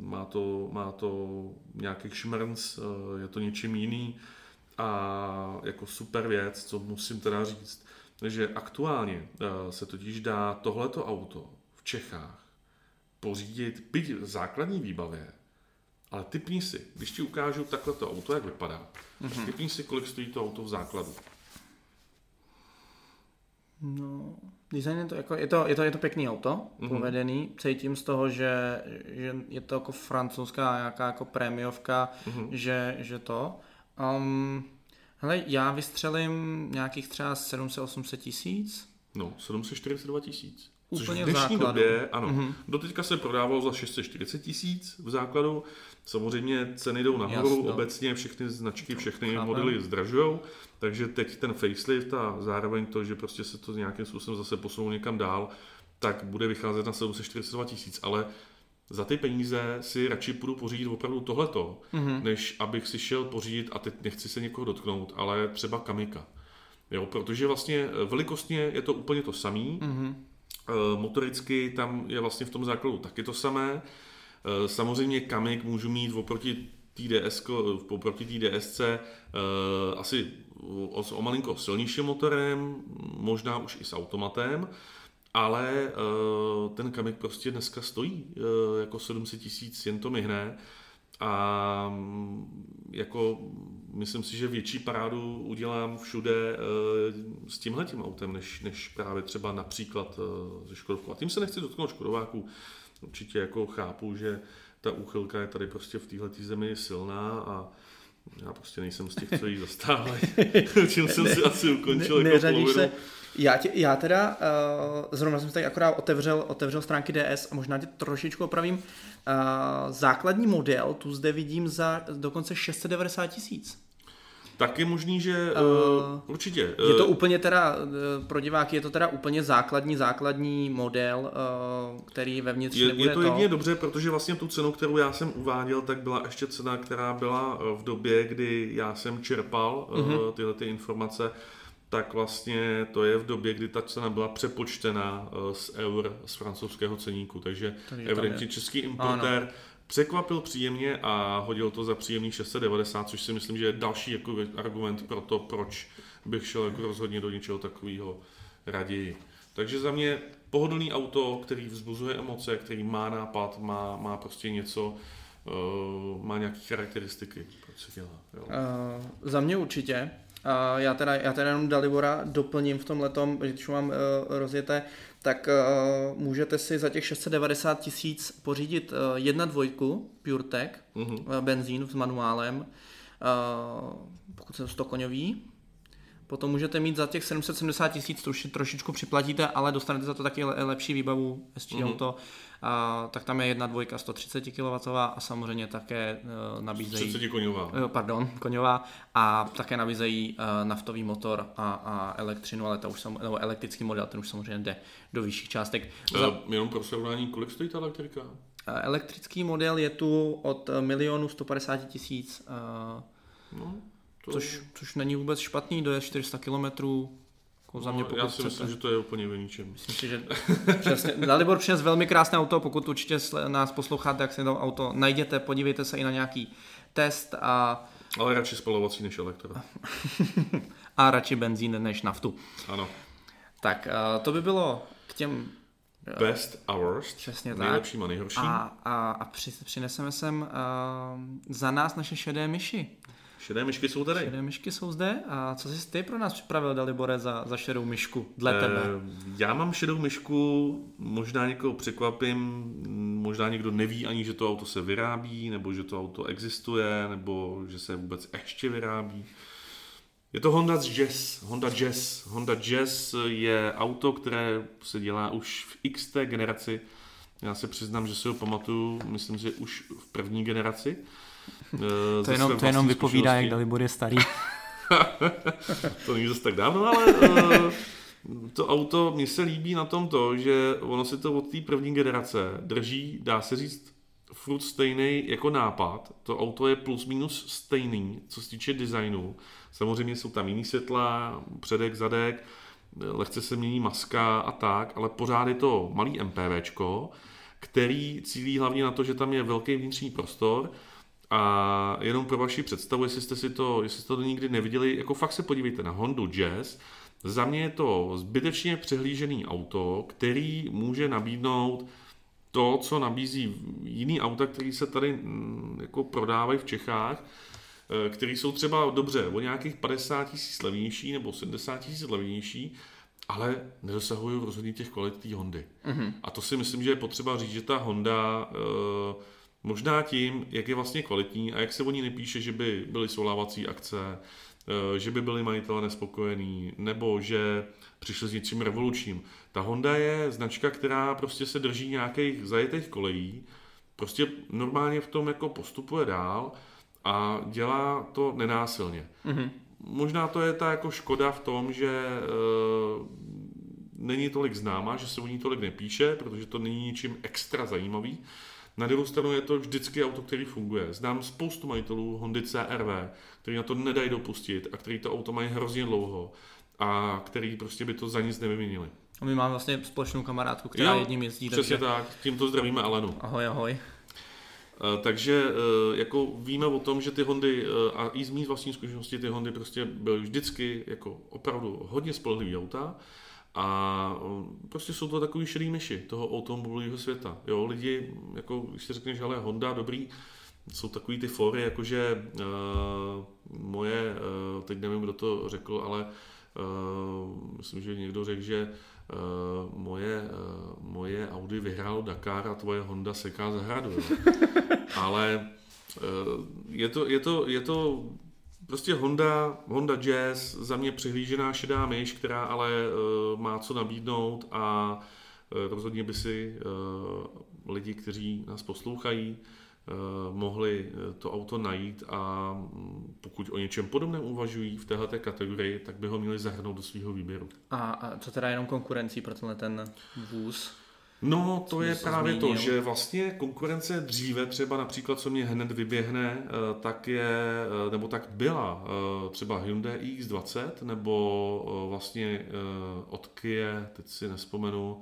má to, má to nějaký šmrnc, eh, je to něčím jiný a jako super věc, co musím teda říct, že aktuálně se totiž dá tohleto auto Čechách pořídit, byť v základní výbavě, ale typní si, když ti ukážu takhle to auto, jak vypadá, mm-hmm. typní si, kolik stojí to auto v základu.
No, design je to, jako, je to, je to, je to pekný auto, mm-hmm. povedený. Cítím z toho, že, že je to jako francouzská nějaká jako prémiovka, mm-hmm. že, že to. Um, hele, já vystřelím nějakých třeba 700-800 tisíc.
No, 742 tisíc.
Což Úplně
v dnešní
v
době, ano, mm-hmm. doteďka se prodávalo za 640 tisíc v základu. Samozřejmě ceny jdou nahoru, Jasno. obecně všechny značky, všechny Chápem. modely zdražují, takže teď ten facelift a zároveň to, že prostě se to nějakým způsobem zase posunou někam dál, tak bude vycházet na 742 tisíc, ale za ty peníze si radši půjdu pořídit opravdu tohleto, mm-hmm. než abych si šel pořídit, a teď nechci se někoho dotknout, ale třeba kamika. Jo, protože vlastně velikostně je to úplně to samý, mm-hmm Eh, motoricky tam je vlastně v tom základu taky to samé. Eh, samozřejmě kamik můžu mít oproti TDS, oproti TDSC eh, asi o, o malinko silnějším motorem, možná už i s automatem, ale ten kamik prostě dneska stojí jako 700 tisíc, jen to myhne. A mm, jako myslím si, že větší parádu udělám všude e, s tímhletím autem, než, než právě třeba například ze Škodovkou. A tím se nechci dotknout Škodováků. Určitě jako chápu, že ta úchylka je tady prostě v téhle zemi silná a já prostě nejsem z těch, co jí [laughs] zastávají. [laughs] Čím jsem si asi ukončil ne, jako se,
já, tě, já teda, uh, zrovna jsem tady akorát otevřel, otevřel stránky DS a možná tě trošičku opravím. Uh, základní model tu zde vidím za dokonce 690 tisíc.
Tak je možný, že uh, určitě.
Je to úplně teda, pro diváky je to teda úplně základní, základní model, uh, který vevnitř
je,
nebude
Je to jedině dobře, protože vlastně tu cenu, kterou já jsem uváděl, tak byla ještě cena, která byla v době, kdy já jsem čerpal uh-huh. tyhle ty informace tak vlastně to je v době, kdy ta cena byla přepočtena eh, z eur z francouzského ceníku, takže, evidentně český importér ano. překvapil příjemně a hodil to za příjemný 690, což si myslím, že je další jako argument pro to, proč bych šel jako rozhodně do něčeho takového raději. Takže za mě pohodlný auto, který vzbuzuje emoce, který má nápad, má, má prostě něco, uh, má nějaké charakteristiky, proč se dělá. Jo.
Uh, za mě určitě. Uh, já, teda, já teda jenom Dalibora doplním v tom letom, když mám uh, rozjeté, tak uh, můžete si za těch 690 tisíc pořídit uh, jedna dvojku PureTech, uh-huh. uh, benzín s manuálem, uh, pokud jsem 100 koňový, Potom můžete mít za těch 770 tisíc, to už trošičku připlatíte, ale dostanete za to taky lepší výbavu SG mm-hmm. auto. A, tak tam je jedna dvojka 130 kW a samozřejmě také uh, nabízejí...
30 koňová. Uh,
pardon, koňová. A také nabízejí uh, naftový motor a, a elektřinu, ale ta už sam, nebo elektrický model, ten už samozřejmě jde do vyšších částek.
Uh, za... Jenom pro srovnání, kolik stojí ta elektrika? Uh,
elektrický model je tu od milionu 150 tisíc. Uh, no to... Což, což není vůbec špatný, dojezd 400 km, jako za mě,
no, já si myslím, že to je úplně v ničem.
Myslím si, že přesně. Dalibor přines velmi krásné auto, pokud určitě nás posloucháte, jak si to auto najděte, podívejte se i na nějaký test a...
Ale radši spalovací než elektro. [laughs]
a radši benzín než naftu.
Ano.
Tak to by bylo k těm
Best a worst.
Přesně
tak. Nejlepším a nejhorším.
A, a, a při, přineseme sem uh, za nás naše šedé myši.
Šedé myšky jsou tady.
Šedé myšky jsou zde. A co jsi ty pro nás připravil, Dalibore, za, za šedou myšku, dle eh, tebe?
Já mám šedou myšku, možná někoho překvapím, možná někdo neví ani, že to auto se vyrábí, nebo že to auto existuje, nebo že se vůbec ještě vyrábí. Je to Honda Jazz. Honda Jazz. Honda Jazz je auto, které se dělá už v XT generaci Já se přiznám, že si ho pamatuju, myslím, že už v první generaci.
Eh, to jenom, to jenom vypovídá, jak Dalibor je starý. [laughs]
to není zase tak dávno, ale uh, to auto, mně se líbí na tom to, že ono si to od té první generace drží, dá se říct, furt stejný jako nápad. To auto je plus minus stejný, co se týče designu. Samozřejmě jsou tam jiný světla, předek, zadek, lehce se mění maska a tak, ale pořád je to malý MPVčko, který cílí hlavně na to, že tam je velký vnitřní prostor a jenom pro vaši představu, jestli jste si to, jestli jste to nikdy neviděli, jako fakt se podívejte na Hondu Jazz. Za mě je to zbytečně přehlížený auto, který může nabídnout to, co nabízí jiný auta, které se tady mm, jako prodávají v Čechách, eh, který jsou třeba dobře o nějakých 50 tisíc levnější nebo 70 tisíc levnější, ale nedosahují rozhodně těch kvalit té Hondy. Mm-hmm. A to si myslím, že je potřeba říct, že ta Honda uh, Možná tím, jak je vlastně kvalitní a jak se o ní nepíše, že by byly solávací akce, eh, že by byli majitelé nespokojení, nebo že přišli s něčím revolučním. Ta Honda je značka, která prostě se drží nějakých zajetých kolejí, prostě normálně v tom jako postupuje dál a dělá to nenásilně. Mm-hmm. Možná to je ta jako škoda v tom, že e, není tolik známá, že se o ní tolik nepíše, protože to není ničím extra zajímavý, na druhou stranu je to vždycky auto, který funguje. Znám spoustu majitelů Hondy CRV, který na to nedají dopustit a který to auto mají hrozně dlouho a který prostě by to za nic nevyměnili.
A my máme vlastně společnou kamarádku, která jo, jedním jezdí.
Přesně takže... tak, tímto zdravíme Alenu.
Ahoj, ahoj.
Eh, takže eh, jako víme o tom, že ty Hondy, eh, a i z mých vlastní zkušenosti, ty Hondy prostě byly vždycky jako opravdu hodně spolehlivý auta a prostě jsou to takový šedý myši toho automobilového světa. Jo, lidi, jako když si řekneš, ale Honda, dobrý, jsou takový ty fory, jakože uh, moje, uh, teď nevím, kdo to řekl, ale uh, myslím, že někdo řekl, že uh, moje, uh, moje Audi vyhrálo Dakar a tvoje Honda seká zahradu. [laughs] Ale uh, je to, je to, je to Prostě Honda, Honda Jazz, za mě přihlížená šedá myš, která ale uh, má co nabídnout a uh, rozhodně by si uh, lidi, kteří nás poslouchají, uh, mohli to auto najít a mm, pokud o něčem podobném uvažují v této kategorii, tak by ho měli zahrnout do svého výběru.
A, a co teda jenom konkurencí pro tenhle ten vůz?
No, to je právě zmínil. to, že vlastně konkurence dříve, třeba například, co mě hned vyběhne, eh, tak je, eh, nebo tak byla eh, třeba Hyundai X20, nebo vlastně od Kia, teď si nespomenu,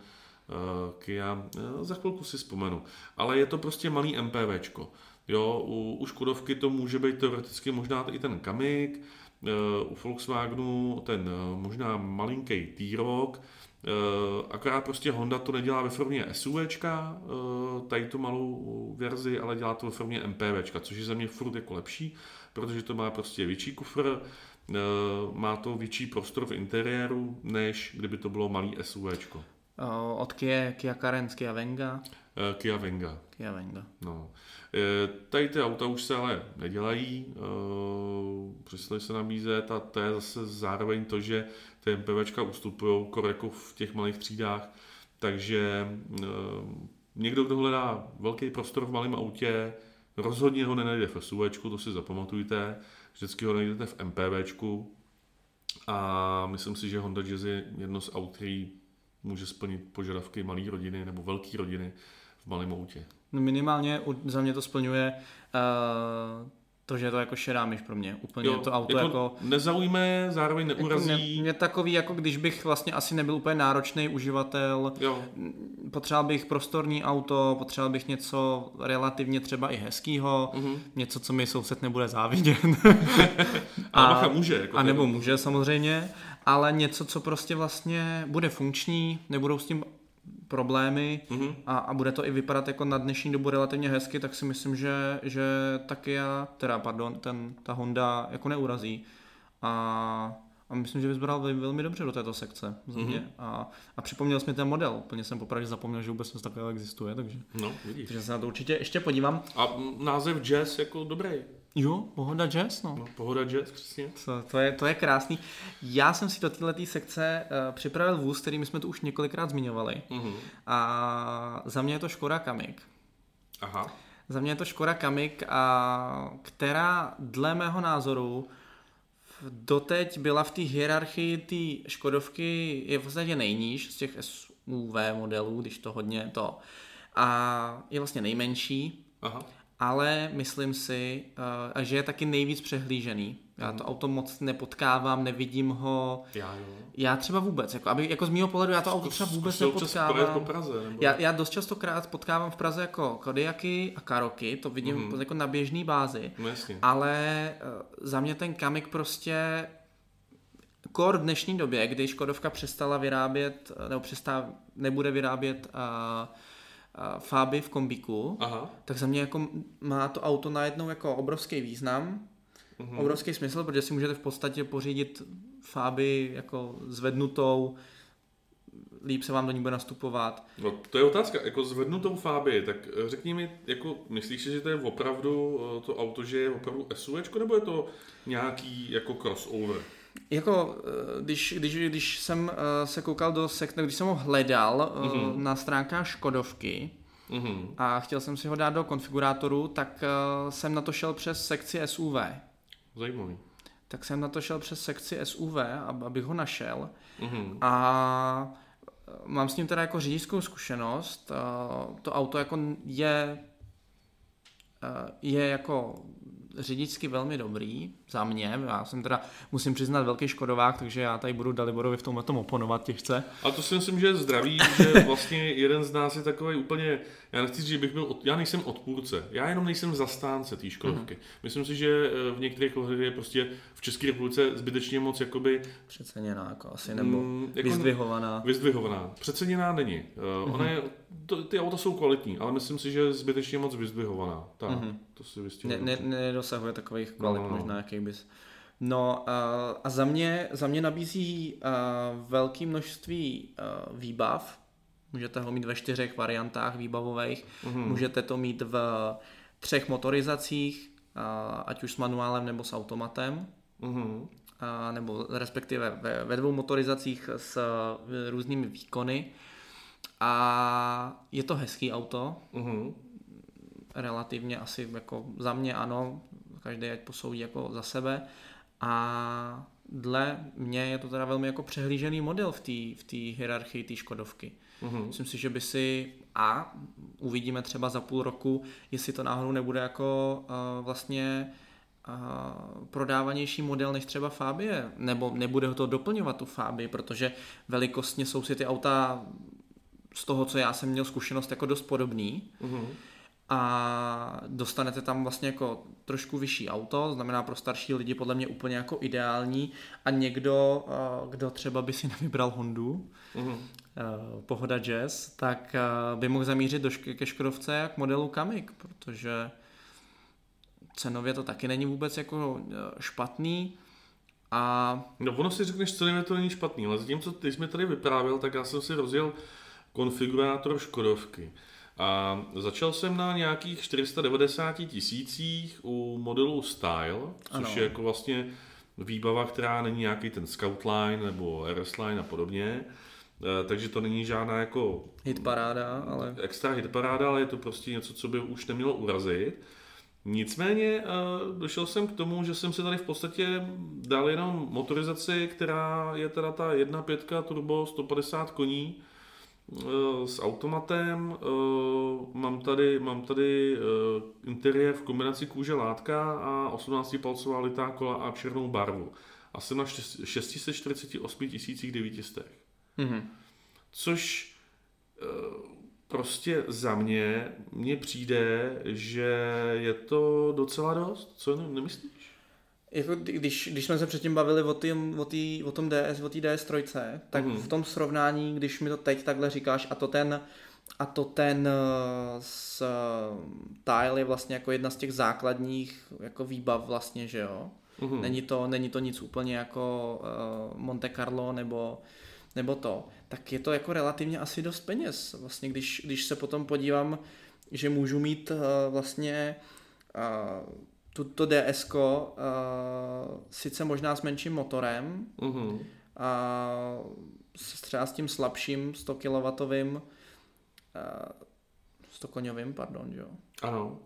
Kia, za chvilku si vzpomenu, ale je to prostě malý MPVčko. Jo, u, u Škodovky to může být teoreticky možná i ten Kamik, u Volkswagenu ten možná malinký T-Roc, Eh, akorát prostě Honda to nedělá ve formě SUVčka, eh, tady tu malou verzi, ale dělá to ve formě MPVčka, což je za mě furt jako lepší, protože to má prostě větší kufr, eh, má to větší prostor v interiéru, než kdyby to bylo malý SUVčko.
Od Kia, Kia Carens, Kia Venga?
Kia Venga.
Kia Venga.
No. Tady ty auta už se ale nedělají, přestali se nabízet a to je zase zároveň to, že ty MPVčka ustupují jako v těch malých třídách, takže e, někdo, kdo hledá velký prostor v malém autě, rozhodně ho nenajde v SUVčku, to si zapamatujte, vždycky ho najdete v MPVčku a myslím si, že Honda Jazz je jedno z aut, který může splnit požadavky malé rodiny nebo velké rodiny v malém autě.
No minimálně za mě to splňuje uh, to, že je to jako šedá myš pro mě. Úplně jo, to auto jako... jako
nezaujme, zároveň neurazí. Jako
mě, mě takový, jako když bych vlastně asi nebyl úplně náročný uživatel. Jo. Potřeboval bych prostorní auto, potřeboval bych něco relativně třeba i hezkýho, uh-huh. něco, co mi soused nebude závidět. [laughs]
a, a může. Jako
a nebo může samozřejmě, ale něco, co prostě vlastně bude funkční, nebudou s tím problémy mm-hmm. a, a bude to i vypadat jako na dnešní dobu relativně hezky, tak si myslím, že, že taky já, teda pardon, ten, ta Honda jako neurazí. A, a myslím, že vyzbral velmi dobře do této sekce za mě. Mm-hmm. A, a připomněl jsi mi ten model. Úplně jsem popravdě zapomněl, že vůbec něco takového existuje, takže,
no, vidíš.
takže se na to určitě ještě podívám.
A název jazz jako dobrý.
Jo, Pohoda Jazz, no.
no pohoda Jazz, přesně.
To, to, je, to je krásný. Já jsem si do této sekce uh, připravil vůz, který my jsme tu už několikrát zmiňovali. Uh-huh. A za mě je to Škoda Kamik.
Aha.
Za mě je to Škoda Kamik, a která dle mého názoru doteď byla v té hierarchii té Škodovky je v podstatě nejníž z těch SUV modelů, když to hodně to. A je vlastně nejmenší. Aha ale myslím si, uh, že je taky nejvíc přehlížený. Já to mhm. auto moc nepotkávám, nevidím ho.
Já jo.
Já třeba vůbec, jako, aby, jako z mého pohledu já to auto třeba vůbec nepotkávám.
Po Praze, nebo...
já, já dost častokrát potkávám v Praze jako Kodiaky a Karoky, to vidím mm. jako na běžný bázi.
No jasně.
Ale uh, za mě ten Kamik prostě kor v dnešní době, kdy Škodovka přestala vyrábět, nebo přestá, nebude vyrábět uh, Fáby v kombíku, Aha. tak za mě jako má to auto najednou jako obrovský význam, mm-hmm. obrovský smysl, protože si můžete v podstatě pořídit Fáby jako zvednutou, líp se vám do ní bude nastupovat.
No to je otázka, jako zvednutou Fáby, tak řekni mi, jako myslíš si, že to je opravdu eh, to auto, že je opravdu SUV, nebo je to nějaký jako crossover?
Jako, eh, když, když, když jsem eh, se koukal do sekce, když jsem ho hledal mm-hmm. na stránkách Škodovky mm-hmm. a chtěl jsem si ho dát do konfigurátoru, tak jsem na to šel přes sekci SUV.
Zajímavý.
Tak jsem na to šel přes sekci SUV, abych ho našel. Mm-hmm. A mám s ním teda jako řidičskou zkušenost. To auto jako je je jako řidičsky velmi dobrý za mě. Já jsem teda, musím přiznat, velký škodovák, takže já tady budu Daliborovi v tomhle tom oponovat těžce.
A to si myslím, že je zdravý, že [laughs] vlastně jeden z nás je takový úplně, já nechci říct, že bych byl, od, já nejsem odpůrce, já jenom nejsem zastánce té škodovky. Mm-hmm. Myslím si, že eh, v některých ohledech je prostě v České republice zbytečně moc jakoby...
Přeceněná jako asi, nebo mm, jako vyzdvihovaná.
Vyzdvihovaná. Přeceněná není. Uh, mm-hmm. Ona je, to, ty auta jsou kvalitní, ale myslím si, že je zbytečně moc vyzdvihovaná. Tak, mm-hmm. to si
ne, ne, nedosahuje takových kvalit no, no. možná, jakých bys... No uh, a za mě, za mě nabízí uh, velké množství uh, výbav. Můžete ho mít ve čtyřech variantách výbavových. Mm-hmm. Můžete to mít v třech motorizacích, ať už s manuálem nebo s automatem. Mm-hmm. Uh, nebo respektive ve, ve dvou motorizacích s různými výkony. A je to hezký auto. Mm-hmm. Relativně asi jako za mě ano, každý ať posoudí jako za sebe. A dle mě je to teda velmi jako přehlížený model v té v tý hierarchii té Škodovky. Mm-hmm. Myslím si, že by si a uvidíme třeba za půl roku, jestli to náhodou nebude jako uh, vlastně uh, prodávanější model než třeba Fabie, nebo nebude to doplňovat tu Fabii, protože velikostně jsou si ty auta z toho, co já jsem měl zkušenost, jako dost podobný. Mm-hmm a dostanete tam vlastně jako trošku vyšší auto, znamená pro starší lidi podle mě úplně jako ideální a někdo, eh, kdo třeba by si nevybral Hondu, mm-hmm. Pohoda Jazz, tak eh, by mohl zamířit do šk- ke Škodovce jak modelu Kamik, protože cenově to taky není vůbec jako špatný. A...
No ono si řekneš, cenově to není špatný, ale zatímco ty jsi mi tady vyprávěl, tak já jsem si rozjel konfigurátor Škodovky. A začal jsem na nějakých 490 tisících u modelu Style, což ano. je jako vlastně výbava, která není nějaký ten Scoutline nebo RS Line a podobně. E, takže to není žádná jako...
Hitparáda, ale...
Extra hitparáda, ale je to prostě něco, co by už nemělo urazit. Nicméně e, došel jsem k tomu, že jsem si tady v podstatě dal jenom motorizaci, která je teda ta 1.5 turbo 150 koní, s automatem. Eh, mám tady, mám tady eh, interiér v kombinaci kůže látka a 18 palcová litá kola a černou barvu. A jsem na 648 900. Mm-hmm. Což prostě za mě mně přijde, že je to docela dost. Co nemyslíš?
Jako když, když jsme se předtím bavili o, tým, o, tý, o tom DS, o té DS trojce, tak mm. v tom srovnání, když mi to teď takhle říkáš a to ten a to ten uh, s, uh, tile je vlastně jako jedna z těch základních jako výbav vlastně, že jo. Mm. Není, to, není to nic úplně jako uh, Monte Carlo nebo, nebo to. Tak je to jako relativně asi dost peněz. Vlastně když, když se potom podívám, že můžu mít uh, vlastně uh, tuto DSK uh, sice možná s menším motorem, uh-huh. a s, třeba s tím slabším 100 kW, uh, 100 koňovým, pardon, jo.
Ano.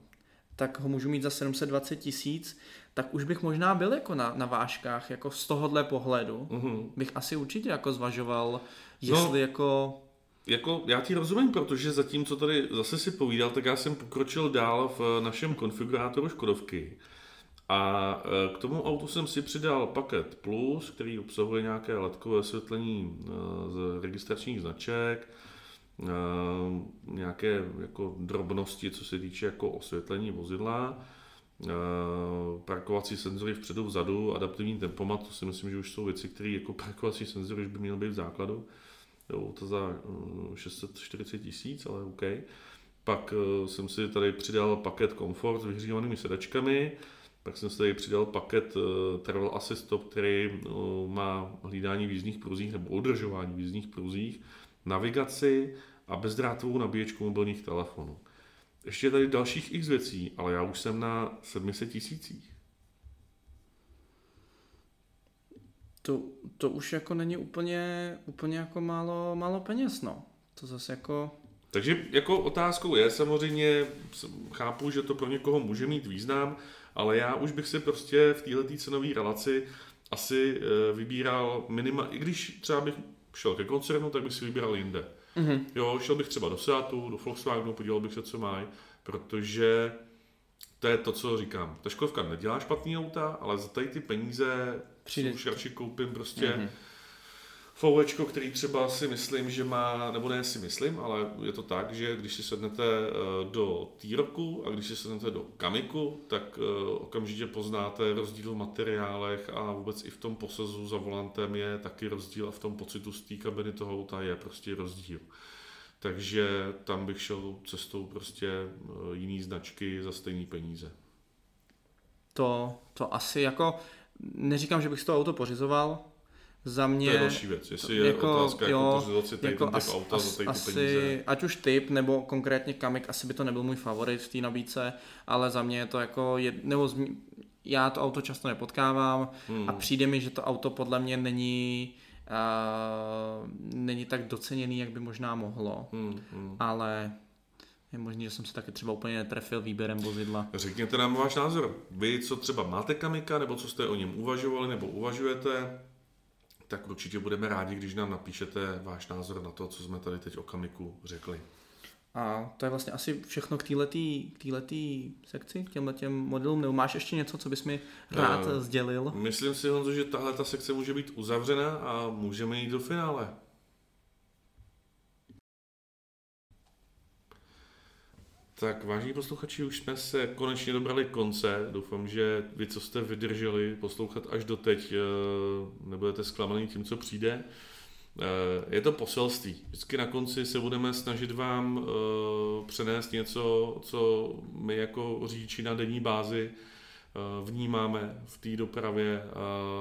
Tak ho můžu mít za 720 tisíc, tak už bych možná byl jako na, na váškách, jako z tohohle pohledu. Uh-huh. Bych asi určitě jako zvažoval, no, jestli no, jako...
Jako, já ti rozumím, protože zatím, co tady zase si povídal, tak já jsem pokročil dál v našem konfigurátoru Škodovky. A e, k tomu autu jsem si přidal paket Plus, který obsahuje nějaké letkové osvětlení e, z registračních značek, nějaké jako drobnosti, co se týče jako osvětlení vozidla, parkovací senzory vpředu, vzadu, adaptivní tempomat, to si myslím, že už jsou věci, které jako parkovací senzory už by měly být v základu. Jo, to za 640 tisíc, ale OK. Pak jsem si tady přidal paket Comfort s vyhřívanými sedačkami, pak jsem si tady přidal paket uh, Travel Assist Stop, který má hlídání v jízdních pruzích nebo udržování v jízdních pruzích, navigaci a bezdrátovou nabíječku mobilních telefonů. Ještě je tady dalších x věcí, ale já už jsem na 700 tisících.
To, to už jako není úplně, úplně jako málo, málo peněz, no. To zase jako...
Takže jako otázkou je samozřejmě, chápu, že to pro někoho může mít význam, ale já už bych si prostě v této cenové relaci asi eh, vybíral minima, i když třeba bych šel ke koncernu, tak bych si vybíral jinde. Mm-hmm. Jo, šel bych třeba do Seatu, do Volkswagenu, podíval bych se, co mají, protože to je to, co říkám. Ta Škodovka nedělá špatný auta, ale za tady ty peníze Přijde. už radši koupím prostě mm-hmm Fouečko, který třeba si myslím, že má, nebo ne si myslím, ale je to tak, že když si sednete eh, do T-Roku a když si sednete do Kamiku, tak eh, okamžitě poznáte rozdíl v materiálech a vůbec i v tom posezu za volantem je taky rozdíl a v tom pocitu z té kabiny toho auta je prostě rozdíl. Takže tam bych šel cestou prostě eh, jiný značky za stejné peníze.
To, to asi jako, neříkám, že bych si to auto pořizoval, za mě...
To je další věc, jestli je jako, otázka jako jo, jako si tady jako ten typ as, auta as, za tady
asi,
peníze.
Ať už typ, nebo konkrétně Kamik, asi by to nebyl můj favorit v té nabídce, ale za mě je to jako, jed, nebo zmi, já to auto často nepotkávám hmm. a přijde mi, že to auto podle mě není uh, není tak doceněný, jak by možná mohlo, hmm, hmm. ale je možné, že jsem se taky třeba úplně netrefil výběrem vozidla.
Řekněte nám váš názor. Vy, co třeba máte kamika, nebo co jste o něm uvažovali, nebo uvažujete, tak určitě budeme rádi, když nám napíšete váš názor na to, co jsme tady teď o Kamiku řekli.
A to je vlastně asi všechno k této sekci, k těmhle těm modelům. Nebo máš ještě něco, co bys mi rád uh, sdělil?
Myslím si, Honzo, že tahle ta sekce může být uzavřena a můžeme jít do finále. Tak vážení posluchači, už jsme se konečně dobrali konce. Doufám, že vy, co jste vydrželi poslouchat až do teď, eh, nebudete zklamaný tím, co přijde. Eh, je to poselství. Vždycky na konci se budeme snažit vám eh, přenést něco, co my jako řidiči na denní bázi vnímáme v té dopravě,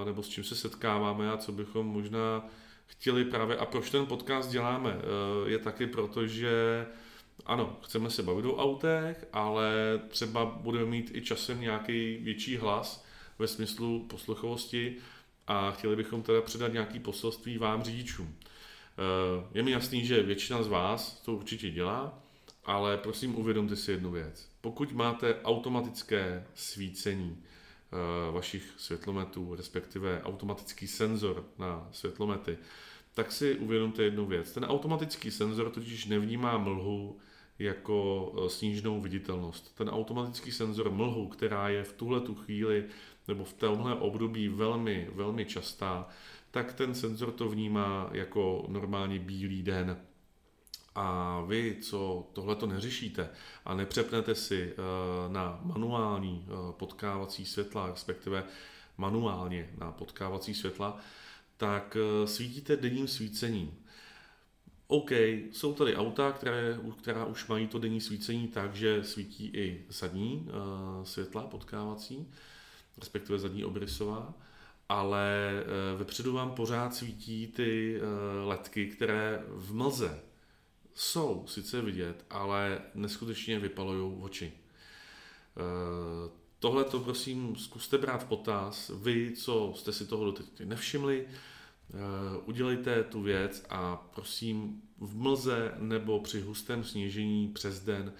nebo s čím se setkáváme a co bychom možná chtěli právě. A proč ten podcast děláme? Je taky proto, že ano, chceme se bavit o autech, ale třeba budeme mít i časem nějaký větší hlas ve smyslu posluchovosti a chtěli bychom teda předat nějaký poselství vám řidičům. Eh, je mi jasný, že většina z vás to určitě dělá, ale prosím uvědomte si jednu věc. Pokud máte automatické svícení eh, vašich světlometů, respektive automatický senzor na světlomety, tak si uvědomte jednu věc. Ten automatický senzor totiž nevnímá mlhu, jako e, sníženou viditelnost. Ten automatický senzor mlhu, která je v tuhle tu chvíli nebo v tomhle období velmi, velmi častá, tak ten senzor to vnímá jako normálně bílý den. A vy, co tohle to neřešíte a nepřepnete si e, na manuální e, potkávací světla, respektive manuálně na potkávací světla, tak svítíte denním svícením. OK, jsou tady auta, které, která už mají to denní svícení tak, že svítí i zadní uh, světla potkávací, respektive zadní obrysová, ale uh, vepředu vám pořád svítí ty uh, ledky, které v mlze jsou sice vidět, ale neskutečně vypalují oči. Uh, tohle to prosím zkuste brát v potaz. Vy, co jste si toho doteď nevšimli, eh, udělejte tu věc a prosím v mlze nebo při hustém snížení přes den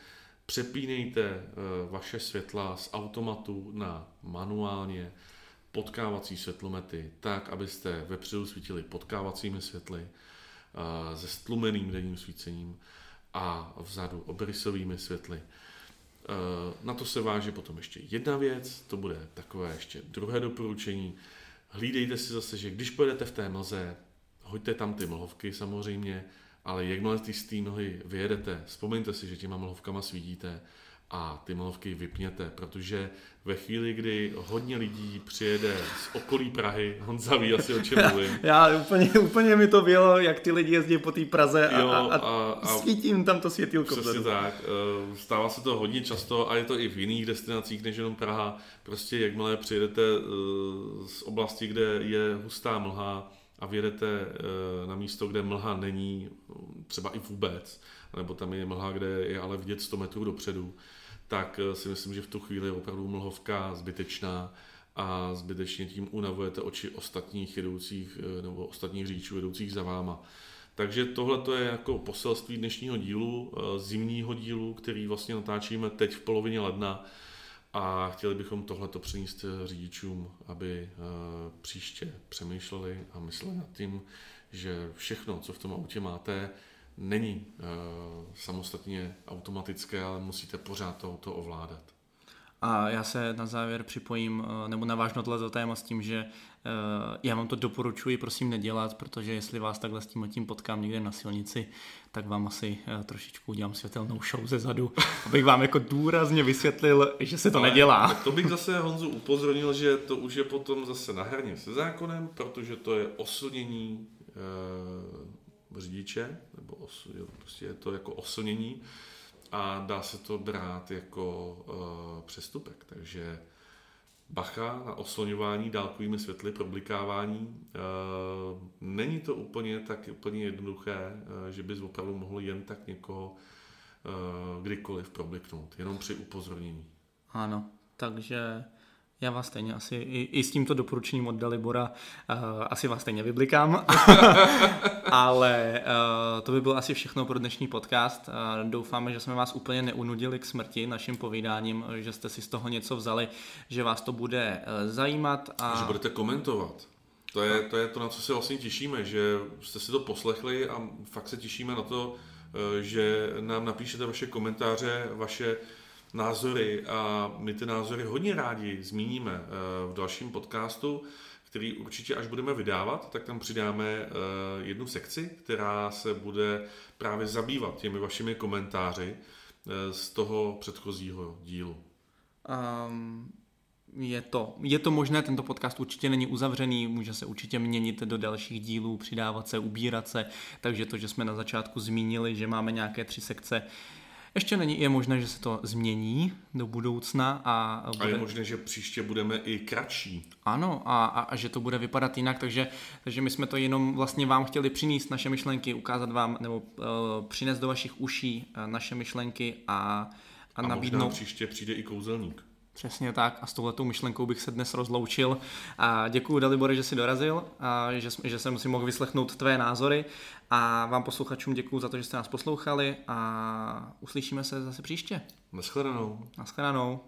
přepínejte eh, vaše světla z automatu na manuálně potkávací světlomety tak, abyste vepředu svítili potkávacími světly eh, se stlumeným denním svícením a vzadu obrysovými světly. Eh, na to se váže potom ještě jedna věc, to bude takové ještě druhé doporučení. Hlídejte si zase, že když pojedete v té mlze, hoďte tam ty mlhovky samozřejmě, ale jakmile ty z té mlhy vyjedete, vzpomeňte si, že těma mlhovkama svítíte a ty mlhovky vypněte, protože ve chvíli, kdy hodně lidí přijede z okolí Prahy, Honza ví asi o čem [laughs] mluvím.
Já úplně, úplně mi to bylo, jak ty lidi jezdí po té Praze a, jo, a, a, a svítím tam to světilko.
Přesně tak. Eh, stává se to hodně často a je to i v jiných destinacích než jenom Praha. Prostě jakmile přijedete eh, z oblasti, kde je hustá mlha a vyjedete eh, na místo, kde mlha není, třeba i vůbec, nebo tam je mlha, kde je ale vidět 100 metrů dopředu, tak eh, si myslím, že v tu chvíli je opravdu mlhovka zbytečná a zbytečně tím unavujete oči ostatních jedoucích eh, nebo ostatních řidičů jedoucích za váma. Takže tohle to je jako poselství dnešního dílu, eh, zimního dílu, který vlastně natáčíme teď v polovině ledna a chtěli bychom tohleto přinést řidičům, aby příště přemýšleli a mysleli nad tím, že všechno, co v tom autě máte, není uh, samostatně automatické, ale musíte pořád to, to ovládat.
A já se na závěr připojím, eh, nebo navážu tohle téma s tím, že uh, já vám to doporučuji, prosím nedělat, protože jestli vás takhle s tím tím potkám někde na silnici, tak vám asi trošičku udělám světelnou show ze zadu, [laughs] abych vám jako důrazně vysvětlil, že se to Ale nedělá.
Tak to bych zase Honzu upozornil, že to už je potom zase na hraně se zákonem, protože to je oslnění řidiče, nebo os, jo, prostě je to jako oslnění a dá se to brát jako uh, přestupek. Takže bacha na oslňování dálkovými světly, problikávání. Uh, není to úplně tak úplně jednoduché, uh, že bys opravdu mohl jen tak někoho uh, kdykoliv probliknout, jenom při upozornění.
Ano, takže já vás stejně asi i, i s tímto doporučením od Dalibora uh, asi vás stejně vyblikám. [laughs] Ale uh, to by bylo asi všechno pro dnešní podcast. Uh, doufáme, že jsme vás úplně neunudili k smrti naším povídáním, že jste si z toho něco vzali, že vás to bude uh, zajímat.
A... Že budete komentovat. To je, to je to, na co se vlastně těšíme, že jste si to poslechli a fakt se těšíme na to, že nám napíšete vaše komentáře, vaše názory a my ty názory hodně rádi zmíníme eh, v dalším podcastu, který určitě až budeme vydávat, tak tam přidáme eh, jednu sekci, která se bude právě zabývat těmi vašimi komentáři eh, z toho předchozího dílu.
Um, je to, je to možné, tento podcast určitě není uzavřený, může se určitě měnit do dalších dílů, přidávat se, ubírat se, takže to, že jsme na začátku zmínili, že máme nějaké tři sekce, ještě není, je možné, že se to změní do budoucna. A,
bude... a je možné, že příště budeme i kratší.
Ano, a, a, a že to bude vypadat jinak, takže, takže my jsme to jenom vlastně vám chtěli přinést naše myšlenky, ukázat vám, nebo uh, přinést do vašich uší uh, naše myšlenky a,
a, a nabídnout... možná příště přijde i kouzelník.
Přesně tak a s touhletou myšlenkou bych se dnes rozloučil. A děkuji Dalibore, že jsi dorazil a že, že jsem si mohl vyslechnout tvé názory a vám posluchačům děkuji za to, že jste nás poslouchali a uslyšíme se zase příště.
Naschledanou.
Naschledanou.